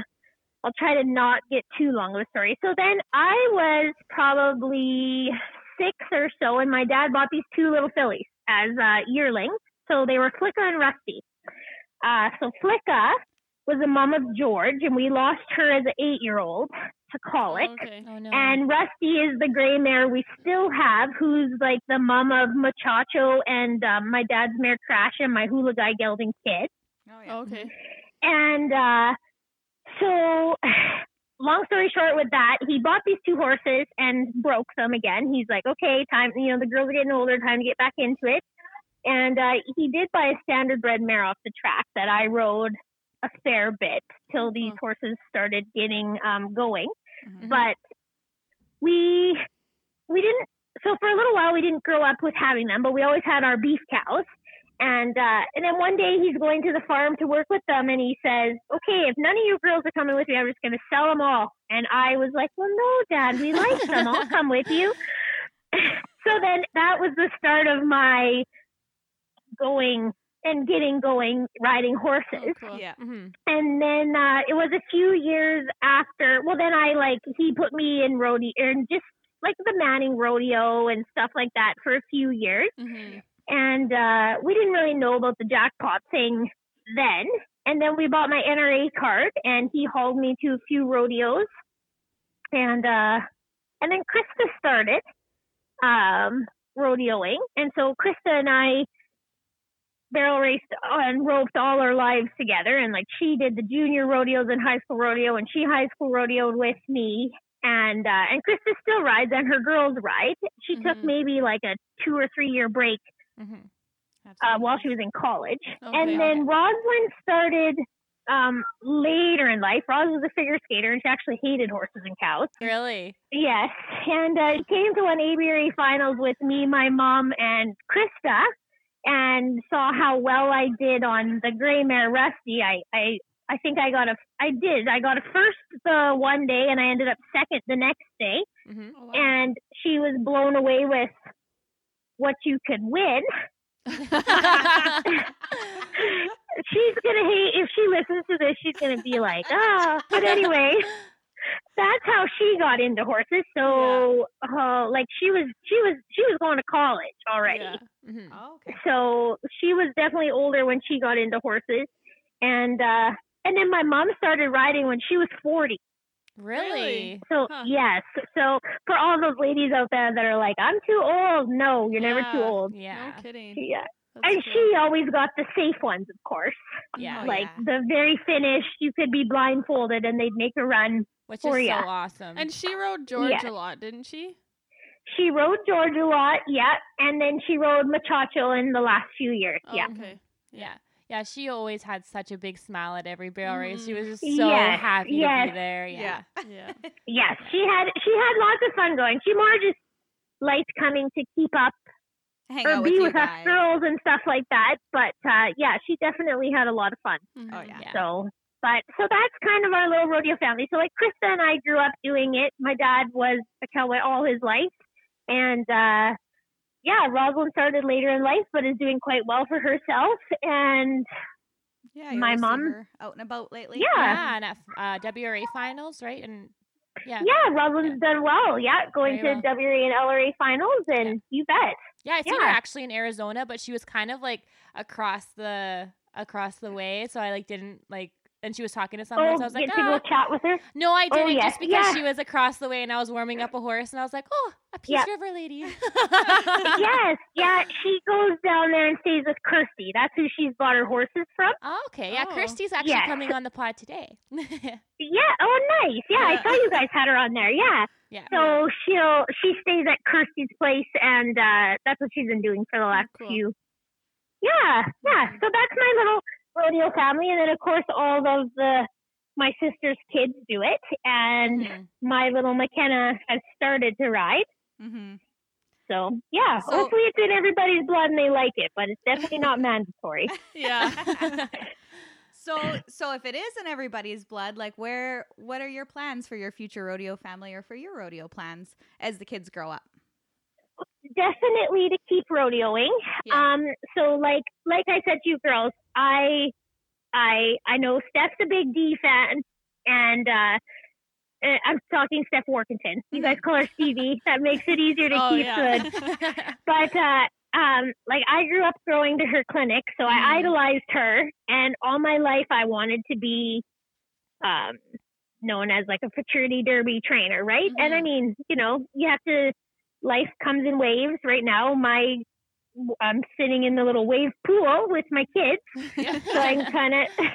I'll try to not get too long of a story. So then I was probably six or so, and my dad bought these two little fillies as uh, yearlings. So they were Flicka and Rusty. Uh, so Flicka was the mom of George, and we lost her as an eight-year-old to colic. Okay. oh no. And Rusty is the gray mare we still have, who's like the mom of Machacho and um, my dad's mare Crash and my hula guy gelding kid. Oh yeah. Okay. And uh, so, [sighs] long story short, with that, he bought these two horses and broke them again. He's like, okay, time, you know, the girls are getting older, time to get back into it. And uh, he did buy a standard bred mare off the track that I rode a fair bit till these Oh. horses started getting um, going. Mhm. but we we didn't so for a little while we didn't grow up with having them but we always had our beef cows. And uh and then one day he's going to the farm to work with them and he says okay if none of you girls are coming with me i'm just going to sell them all. And i was like well no dad we like them. I'll come with you. [laughs] So then that was the start of my going and getting going riding horses Oh, cool. Yeah. hmm and then uh, it was a few years after. Well, then I like he put me in rodeo and just like the Manning rodeo and stuff like that for a few years. Mm-hmm. And uh, we didn't really know about the jackpot thing then. And then we bought my NRA card, and he hauled me to a few rodeos. And uh, and then Krista started um, rodeoing, and so Krista and I barrel raced and roped all our lives together. And like she did the junior rodeos and high school rodeo, and she high school rodeoed with me. And uh, and Krista still rides, and her girls ride. She took Mhm. maybe like a two or three year break hmm uh, while she was in college. Okay. and then Roslyn started um, later in life. Roz was a figure skater, and she actually hated horses and cows. Really? Yes, and uh, she came to one aviary finals with me, my mom, and Krista, and saw how well I did on the gray mare Rusty. I, I, I think I got a, I did, I got a first the one day, and I ended up second the next day. hmm Oh, wow. And she was blown away with what you could win. [laughs] [laughs] she's gonna hate if she listens to this. She's gonna be like, ah. But anyway, [laughs] that's how she got into horses. So, uh, like, she was, she was, she was going to college already. Yeah. Mhm. Oh, okay. So she was definitely older when she got into horses, and uh, and then my mom started riding when she was forty. Really? So Huh. yes, so for all those ladies out there that are like, I'm too old. No, you're never too old. Yeah. No kidding. Yeah, That's and cool. she always got the safe ones, of course. Yeah. Oh, like yeah. the very finished, you could be blindfolded and they'd make a run. Which for is so awesome. And she rode George Yeah. a lot, didn't she? She rode George a lot, yeah, and then she rode Machacho in the last few years, Oh, yeah. Okay. yeah. Yeah, she always had such a big smile at every barrel race. She was just so Yes, happy to be there. Yeah. Yeah. [laughs] Yes, she had she had lots of fun going. She more just liked coming to keep up Hang or out be with, with you us guys. girls and stuff like that. But uh, yeah, she definitely had a lot of fun. Oh Mhm. yeah. Yeah. So, but so that's kind of our little rodeo family. So like Krista and I grew up doing it. My dad was a cowboy all his life, and uh, yeah, Rosalind started later in life, but is doing quite well for herself. And Yeah, My mom- her out and about lately. Yeah. Yeah, and at uh, WRA finals, right? And yeah. yeah, Rosalind's done well. Yeah, going Very to WRA and LRA finals, and you bet. Yeah, I seen her actually in Arizona, but she was kind of like across the across the way, so I like didn't like and she was talking to someone, Oh, so I was like, get to "Ah." go chat with her. No, I Oh, didn't yeah, just because yeah. she was across the way and I was warming up a horse and I was like, Oh, a Peace Yeah. River lady. [laughs] [laughs] yes, yeah, she goes down there and stays with Kirsty. That's who she's bought her horses from. Oh, okay. Yeah, Oh. Kirsty's actually Yes. coming on the pod today. [laughs] Yeah. Oh, nice. Yeah, I saw you guys had her on there. Yeah. yeah. So she'll she stays at Kirsty's place, and uh, that's what she's been doing for the last cool. few. Yeah, yeah. So that's my little rodeo family, and then of course all of the my sister's kids do it, and Mhm. my little McKenna has started to ride. Mm-hmm. So yeah, So- hopefully it's in everybody's blood and they like it, but it's definitely not [laughs] mandatory. [laughs] Yeah. [laughs] So, so if it is in everybody's blood, like where, what are your plans for your future rodeo family, or for your rodeo plans as the kids grow up? Definitely to keep rodeoing. Yeah. Um, so like like I said to you girls, I I I know Steph's a big D fan, and uh, uh, I'm talking Steph Workington. You guys call her Stevie. [laughs] that makes it easier to Oh, keep yeah. good. [laughs] But uh, um, like I grew up going to her clinic, so I Mhm. idolized her, and all my life I wanted to be um, known as like a futurity derby trainer, right? And I Mhm. mean, you know, you have to. Life comes in waves. Right now, my I'm sitting in the little wave pool with my kids, so I'm kind of. [laughs]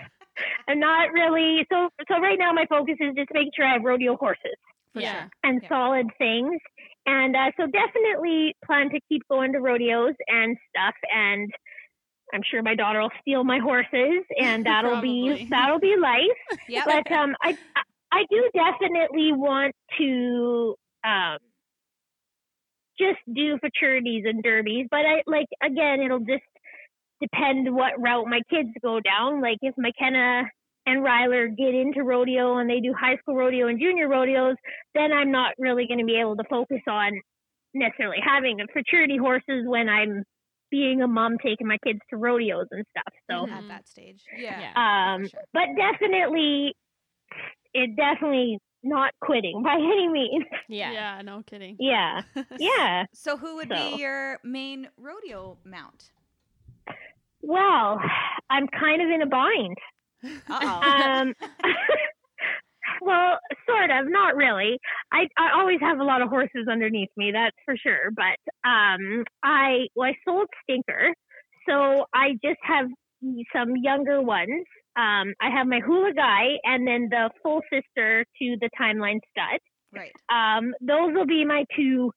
I'm not really so. So right now, my focus is just making sure I have rodeo horses Yeah. sure. and Yeah. solid things. And uh, so definitely plan to keep going to rodeos and stuff. And I'm sure my daughter will steal my horses, and [laughs] that'll be that'll be life. Yep. But um, I I do definitely want to um just do futurities and derbies. But I like again, it'll just depend what route my kids go down. Like if McKenna and Ryler get into rodeo and they do high school rodeo and junior rodeos, then I'm not really going to be able to focus on necessarily having futurity horses when I'm being a mom taking my kids to rodeos and stuff. So, Mhm. at that stage. Yeah. Yeah. um, sure. but definitely, it definitely not quitting by [laughs] any means. Yeah. Yeah, no kidding. Yeah, [laughs] yeah. So, who would So- be your main rodeo mount? Well, I'm kind of in a bind. Uh-oh. Um, [laughs] well, sort of, not really. I I always have a lot of horses underneath me, that's for sure. But um, I well, I sold Stinker, so I just have some younger ones. Um, I have my hula guy, and then the full sister to the timeline stud. right. Um, those will be my two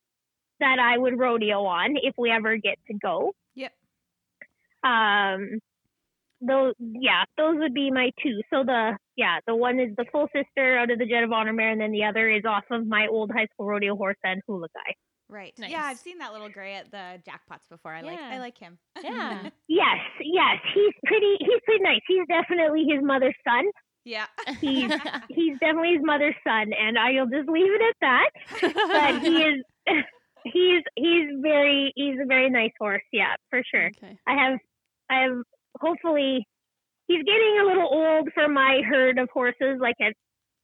that I would rodeo on if we ever get to go. Yep. Um, those yeah, those would be my two. So the yeah, the one is the full sister out of the Jet of Honor mare, and then the other is off of my old high school rodeo horse and hula guy. Right. Nice. Yeah, I've seen that little gray at the jackpots before. I like I like him. Yeah. [laughs] Yes, yes, he's pretty. He's pretty nice. He's definitely his mother's son. yeah. He's [laughs] he's definitely his mother's son, and I'll just leave it at that. But he is. [laughs] He's he's very he's a very nice horse. Yeah, for sure. Okay. I have I have hopefully he's getting a little old for my herd of horses. Like at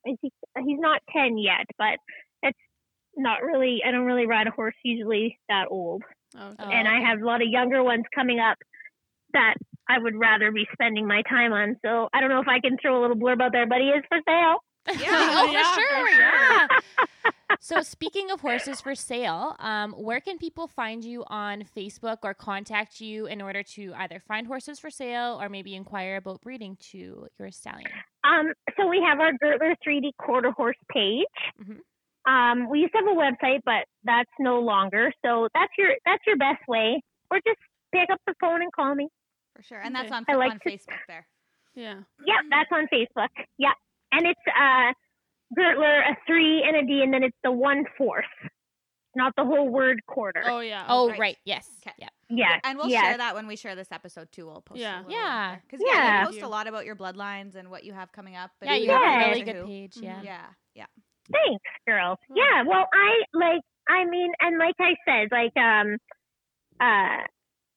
I think he's not ten yet, but it's not really. I don't really ride a horse usually that old, Okay. Oh, and I have a lot of younger ones coming up that I would rather be spending my time on. So I don't know if I can throw a little blurb out there, but he is for sale. Yeah. [laughs] oh, Yeah, for for sure. sure. Yeah. [laughs] so, speaking of horses for sale, um, where can people find you on Facebook or contact you in order to either find horses for sale or maybe inquire about breeding to your stallion? Um, so we have our Gertler 3D quarter horse page. Mhm. Um, we used to have a website, but that's no longer. So that's your that's your best way, or just pick up the phone and call me. For sure. And that's Okay. on I like on to- Facebook there. Yeah. Yeah, that's on Facebook. Yeah, and it's uh, Gertler a three and a D, and then it's the one fourth, not the whole word quarter. Oh yeah. Oh, right. right. Yes. 'Kay. Yeah. yeah, And we'll yeah. share that when we share this episode too. We'll post Yeah. Yeah. Because yeah. Yeah. you post a lot about your bloodlines and what you have coming up. and Yeah, who you have a Yeah. really who. good page. Yeah. Mhm. Yeah. Yeah. Thanks, girl. Yeah, well, I like. I mean, and like I said, like um, uh,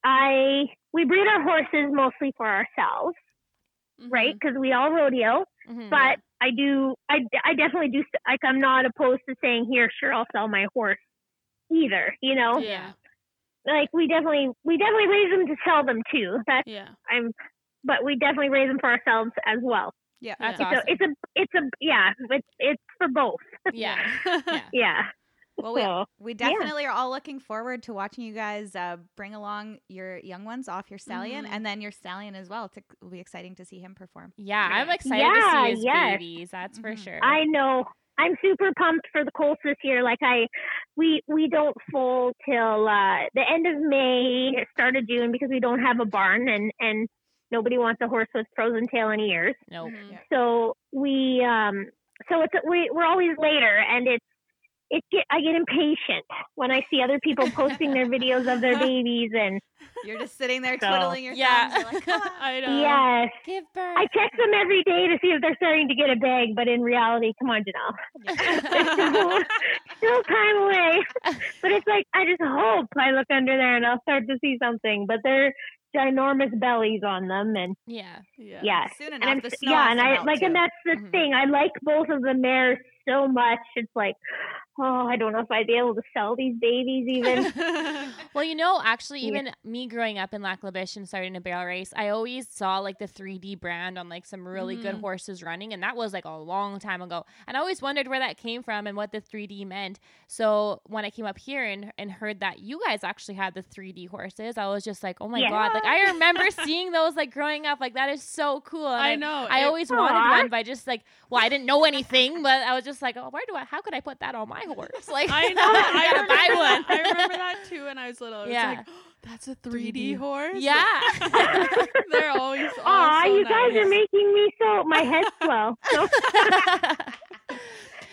I we breed our horses mostly for ourselves, Mhm. right? Because we all rodeo. Mhm. But I do, I, I definitely do. Like, I'm not opposed to saying, "Here, sure, I'll sell my horse." Either, you know, Yeah. like we definitely, we definitely raise them to sell them too. That's Yeah. I'm, but we definitely raise them for ourselves as well. Yeah. That's Yeah. awesome. So it's a, it's a, yeah, it's it's for both. [laughs] yeah. Yeah. Yeah. Well, we, So we yeah. definitely are all looking forward to watching you guys uh, bring along your young ones off your stallion Mhm. and then your stallion as well. It will be exciting to see him perform. Yeah, I'm Yeah. excited to see his yes. babies. That's for Mhm. sure. I know. I'm super pumped for the colts this year. Like I, we we don't foal till uh, the end of May, start of June because we don't have a barn and and nobody wants a horse with frozen tail and ears. nope. Mhm. So we um so it's we we're always later and it's it get I get impatient when I see other people posting their videos of their [laughs] babies and You're just sitting there So- twiddling your Yeah. thumbs. You're like, "Come [laughs] on." I know. yes. Give birth. I check them every day to see if they're starting to get a bag, but in reality, come on, Janelle. still, [laughs] still time away. But it's like I just hope I look under there and I'll start to see something. But they're ginormous bellies on them, and yeah. Yeah. yeah, Soon and enough, I'm the snow yeah, and I like, too. and that's the Mhm. thing. I like both of the mares so much. It's like, oh, I don't know if I'd be able to sell these babies even. [laughs] [laughs] Well, you know, actually, Yeah. even me growing up in Lac La Biche and starting a barrel race, I always saw like the 3D brand on like some really good Mhm. horses running, and that was like a long time ago. And I always wondered where that came from and what the 3D meant. So when I came up here and, and heard that you guys actually had the 3D horses, I was just like, oh my god! Like I remember [laughs] seeing those like growing up. Like that is so cool. And I know. I it- always wanted one, but just like, well, I didn't know anything, but I was just like, oh, where do I? How could I put that on my horse? [laughs] Like, I [laughs] know. I I gotta remember buy that. one. I remember [laughs] that too when I was little. I was Yeah. like, oh, that's a 3D, 3D. horse. Yeah. They're always. Aw, so you guys nice. are making me so my head swell. So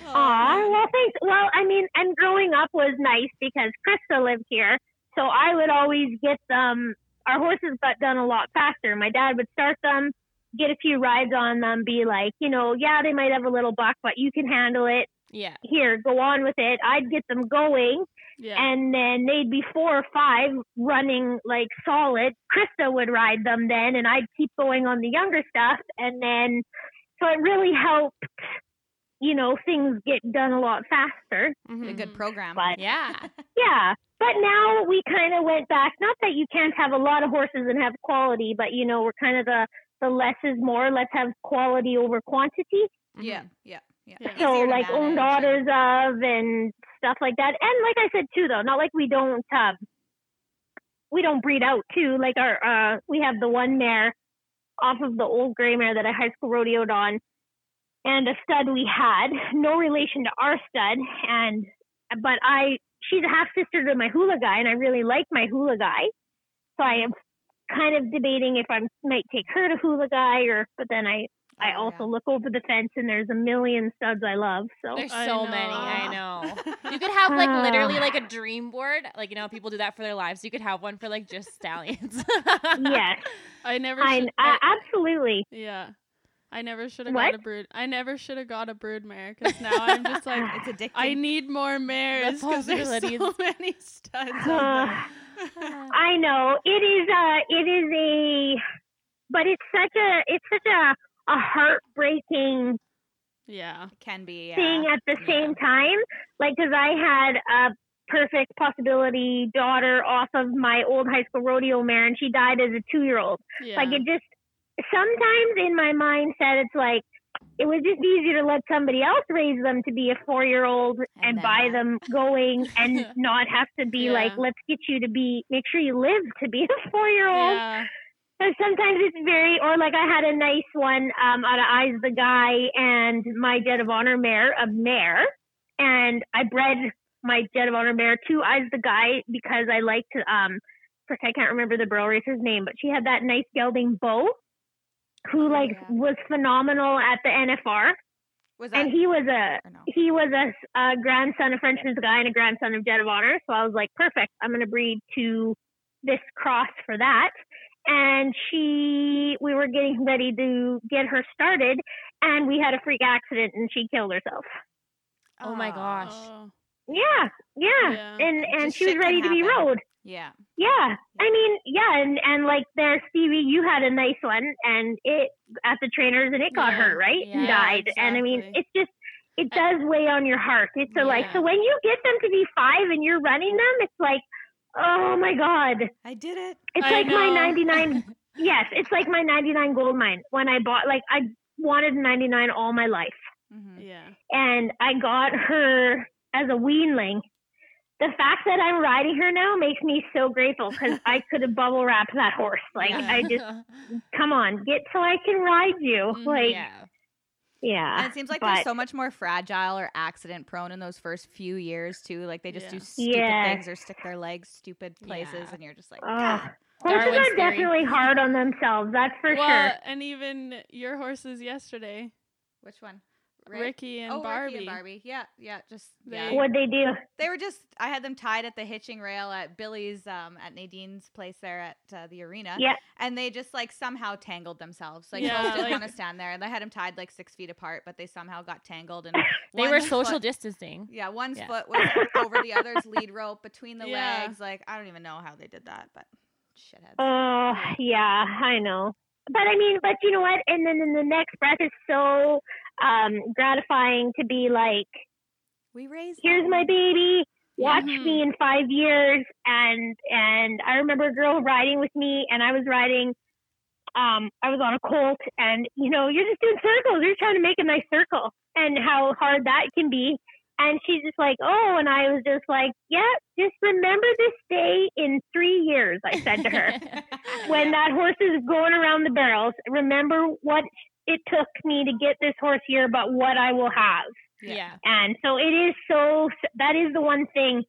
Oh, Aw, well, thanks. Well, I mean, and growing up was nice because Krista lived here, so I would always get them. Our horses got done a lot faster. My dad would start them, get a few rides on them, be like, you know, yeah, they might have a little buck, but you can handle it. yeah. Here, go on with it. I'd get them going, Yeah. and then they'd be four or five running like solid. Krista would ride them then, and I'd keep going on the younger stuff, and then so it really helped. You know, things get done a lot faster. a Mhm. good program. But Yeah. [laughs] yeah, but now we kind of went back. Not that you can't have a lot of horses and have quality, but you know, we're kind of the the less is more. Let's have quality over quantity. yeah, Mhm. yeah, yeah. Yeah. So Easier like own daughters of and stuff like that. And like I said too, though, not like we don't um, we don't breed out too. Like our uh, we have the one mare off of the old gray mare that I high school rodeoed on, and a stud we had, no relation to our stud, and but I she's a half sister to my hula guy, and I really like my hula guy, so I kind of debating if I might take her to Hula Guy or, but then I I Oh, also yeah. look over the fence and there's a million studs I love. So There's so know. many. I know. [laughs] You could have like Ah. literally like a dream board. Like you know, people do that for their lives. You could have one for like just stallions. yes, [laughs] I never. I, should, I I- absolutely. yeah. I never should have got a brood. I never should have got a brood mare because now I'm just like [laughs] It's addicting. I need more mares because there's so many studs. [sighs] out [laughs] there. I know it is a it is a, but it's such a it's such a a heartbreaking yeah. Can be. Yeah. thing at the Yeah. same time. Like, because I had a perfect possibility daughter off of my old high school rodeo mare, and she died as a two year old. Yeah. Like, it just sometimes in my mindset, it's like it was just easier to let somebody else raise them to be a four year old and, And buy them going and [laughs] not have to be like, let's get you to be, make sure you live to be a [laughs] four year old. yeah. Sometimes it's very, or like I had a nice one um, out of Eyes the Guy and my Jet of Honor mare, a mare, and I bred my Jet of Honor mare to Eyes the Guy because I liked, um, first I can't remember the barrel racer's name, but she had that nice gelding bow, who Oh, like yeah. was phenomenal at the NFR, Was that? and he was a no? he was a, a grandson of Frenchman's Guy and a grandson of Jet of Honor. So I was like, perfect. I'm going to breed to this cross for that. And she, we were getting ready to get her started, and we had a freak accident, and she killed herself. Oh my gosh. Oh. Yeah, yeah, Yeah. and and Just she was ready to be rode. Yeah. Yeah, I mean, yeah, and and like there, Stevie, you had a nice one, and it at the trainers, and it got Yeah, hurt, right, and yeah, died. And I mean, it's just it does weigh on your heart. It's a, like so when you get them to be five and you're running them, it's like, oh my god, I did it. it's I like my ninety nine. [laughs] yes, it's like my ninety nine gold mine when I bought. Like I wanted ninety nine all my life Mm-hmm. Yeah. and I got her as a weanling. The fact that I'm riding her now makes me so grateful because [laughs] I could have bubble wrapped that horse. Like Yeah. I just [laughs] come on, get so I can ride you. Mhm. Like yeah. yeah, And it seems like but- they're so much more fragile or accident prone in those first few years too. Like they just do stupid Yes. things or stick their legs stupid places, Yeah. and you're just like, Ugh. Horses Darwin's are theory. definitely hard on themselves. That's for well, sure. and even your horses yesterday, which one? Ricky and oh, Barbie. Ricky and Barbie. Yeah, yeah. Just yeah. What'd they do? They were just. I had them tied at the hitching rail at Billy's, um, at Nadine's place there at uh, the arena. Yeah. And they just like somehow tangled themselves. Like Yeah, both didn't want to stand there. And they had them tied like six feet apart, but they somehow got tangled. And [laughs] They were social foot- distancing. Yeah, one's Yeah. foot was [laughs] over the other's lead rope between the Yeah. legs. Like I don't even know how they did that, but shitheads. Oh, yeah, I know. But I mean, but you know what? And then in the next breath is so um, gratifying to be like, we raised. here's them. my baby. Watch Mhm. me in five years. And and I remember a girl riding with me, and I was riding. Um, I was on a colt, and you know, you're just doing circles. You're trying to make a nice circle, and how hard that can be. And she's just like, oh, and I was just like, yeah, just remember this day in three years. I said to her [laughs] when that horse is going around the barrels, remember what it took me to get this horse here, but what I will have. yeah. And so it is so that is the one thing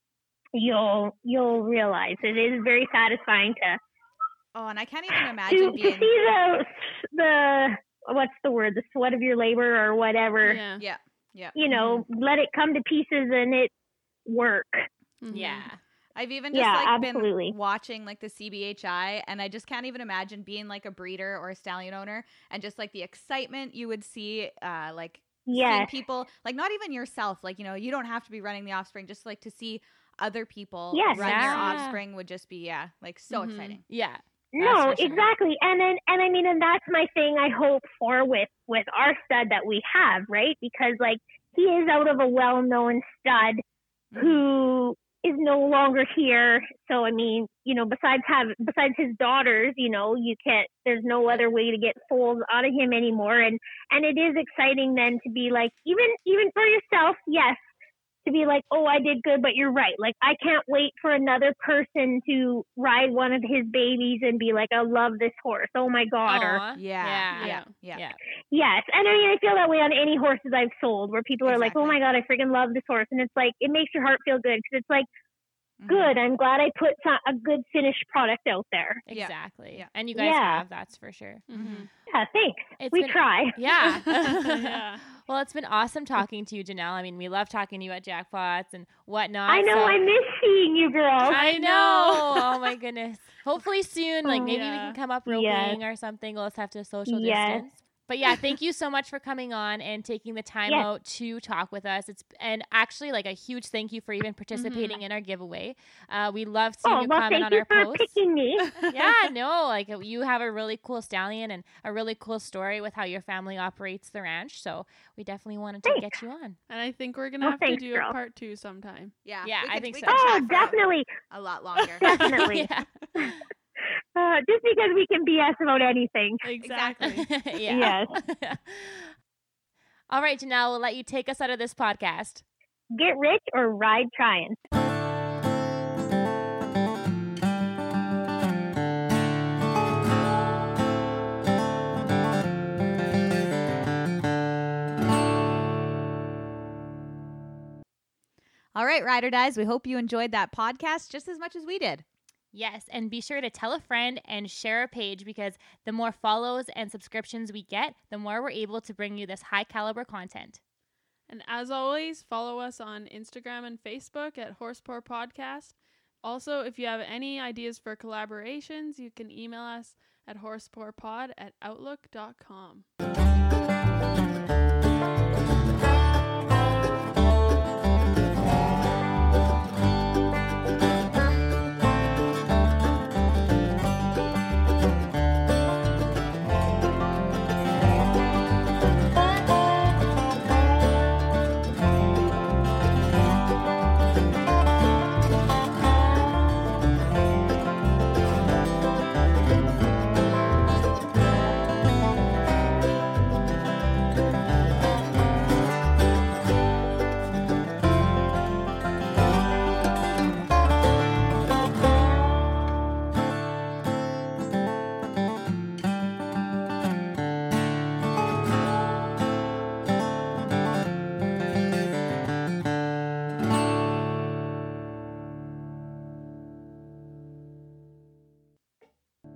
you'll you'll realize. It is very satisfying to Oh, and I can't even imagine to being. see the the what's the word, the sweat of your labor or whatever. Yeah. Yeah, yeah. You know, let it come to pieces and it work. Mhm. Yeah. I've even just Yeah, like absolutely. been watching like the CBHI, and I just can't even imagine being like a breeder or a stallion owner, and just like the excitement you would see, uh, like seeing people, like not even yourself, like you know, you don't have to be running the offspring, just like to see other people Yes. run your Yeah. offspring would just be yeah, like so Mhm. exciting. Yeah. No, That's for sure. exactly. And then and I mean and that's my thing I hope for with with our stud that we have, right? Because like he is out of a well-known stud Mm-hmm. who is no longer here. So I mean, you know, besides have besides his daughters, you know, you can't there's no other way to get foals out of him anymore and and it is exciting then to be like even even for yourself, yes, to be like, "Oh, I did good, but you're right." Like I can't wait for another person to ride one of his babies and be like, "I love this horse. Oh my god." Or Yeah, Yeah. yeah, yeah. Yeah. Yes, and I mean I feel that way on any horses I've sold, where people are like, "Oh my god, I freaking love this horse," and it's like it makes your heart feel good because it's like Mhm. good. I'm glad I put some, a good finished product out there. Exactly. Yeah. And you guys Yeah. have, that's for sure. Mm-hmm. Yeah, thanks. It's we been- try. [laughs] [laughs] Yeah. Yeah. Well, it's been awesome talking to you, Janelle. I mean, we love talking to you at Jackpots and whatnot. I know. so- I miss seeing you girls. I I know. know. [laughs] oh my goodness. Hopefully soon, like Oh. maybe we can come up Yes. roping or something. We'll just have to social Yes. distance. But yeah, thank you so much for coming on and taking the time Yes. out to talk with us. It's and actually like a huge thank you for even participating in our giveaway. Uh, we love seeing oh you well, comment thank on you our for posts. picking me. [laughs] [laughs] yeah, no, like you have a really cool stallion and a really cool story with how your family operates the ranch. So we definitely wanted to Thanks. get you on. And I think we're gonna Well, have to do girl. a part two sometime. Yeah. Yeah, we I could- think so. Oh, definitely. A lot [laughs] longer. Definitely. yeah. Uh, [laughs] just because we can BS about anything. Exactly. [laughs] yeah. [laughs] All right, Janelle, we'll let you take us out of this podcast. Get rich or ride trying. All right, Rider Dies. We hope you enjoyed that podcast just as much as we did. Yes, and be sure to tell a friend and share a page because the more follows and subscriptions we get, the more we're able to bring you this high caliber content. And as always, follow us on Instagram and Facebook at Horse Poor Podcast. Also, if you have any ideas for collaborations, you can email us at horsepoorpod at outlook.com.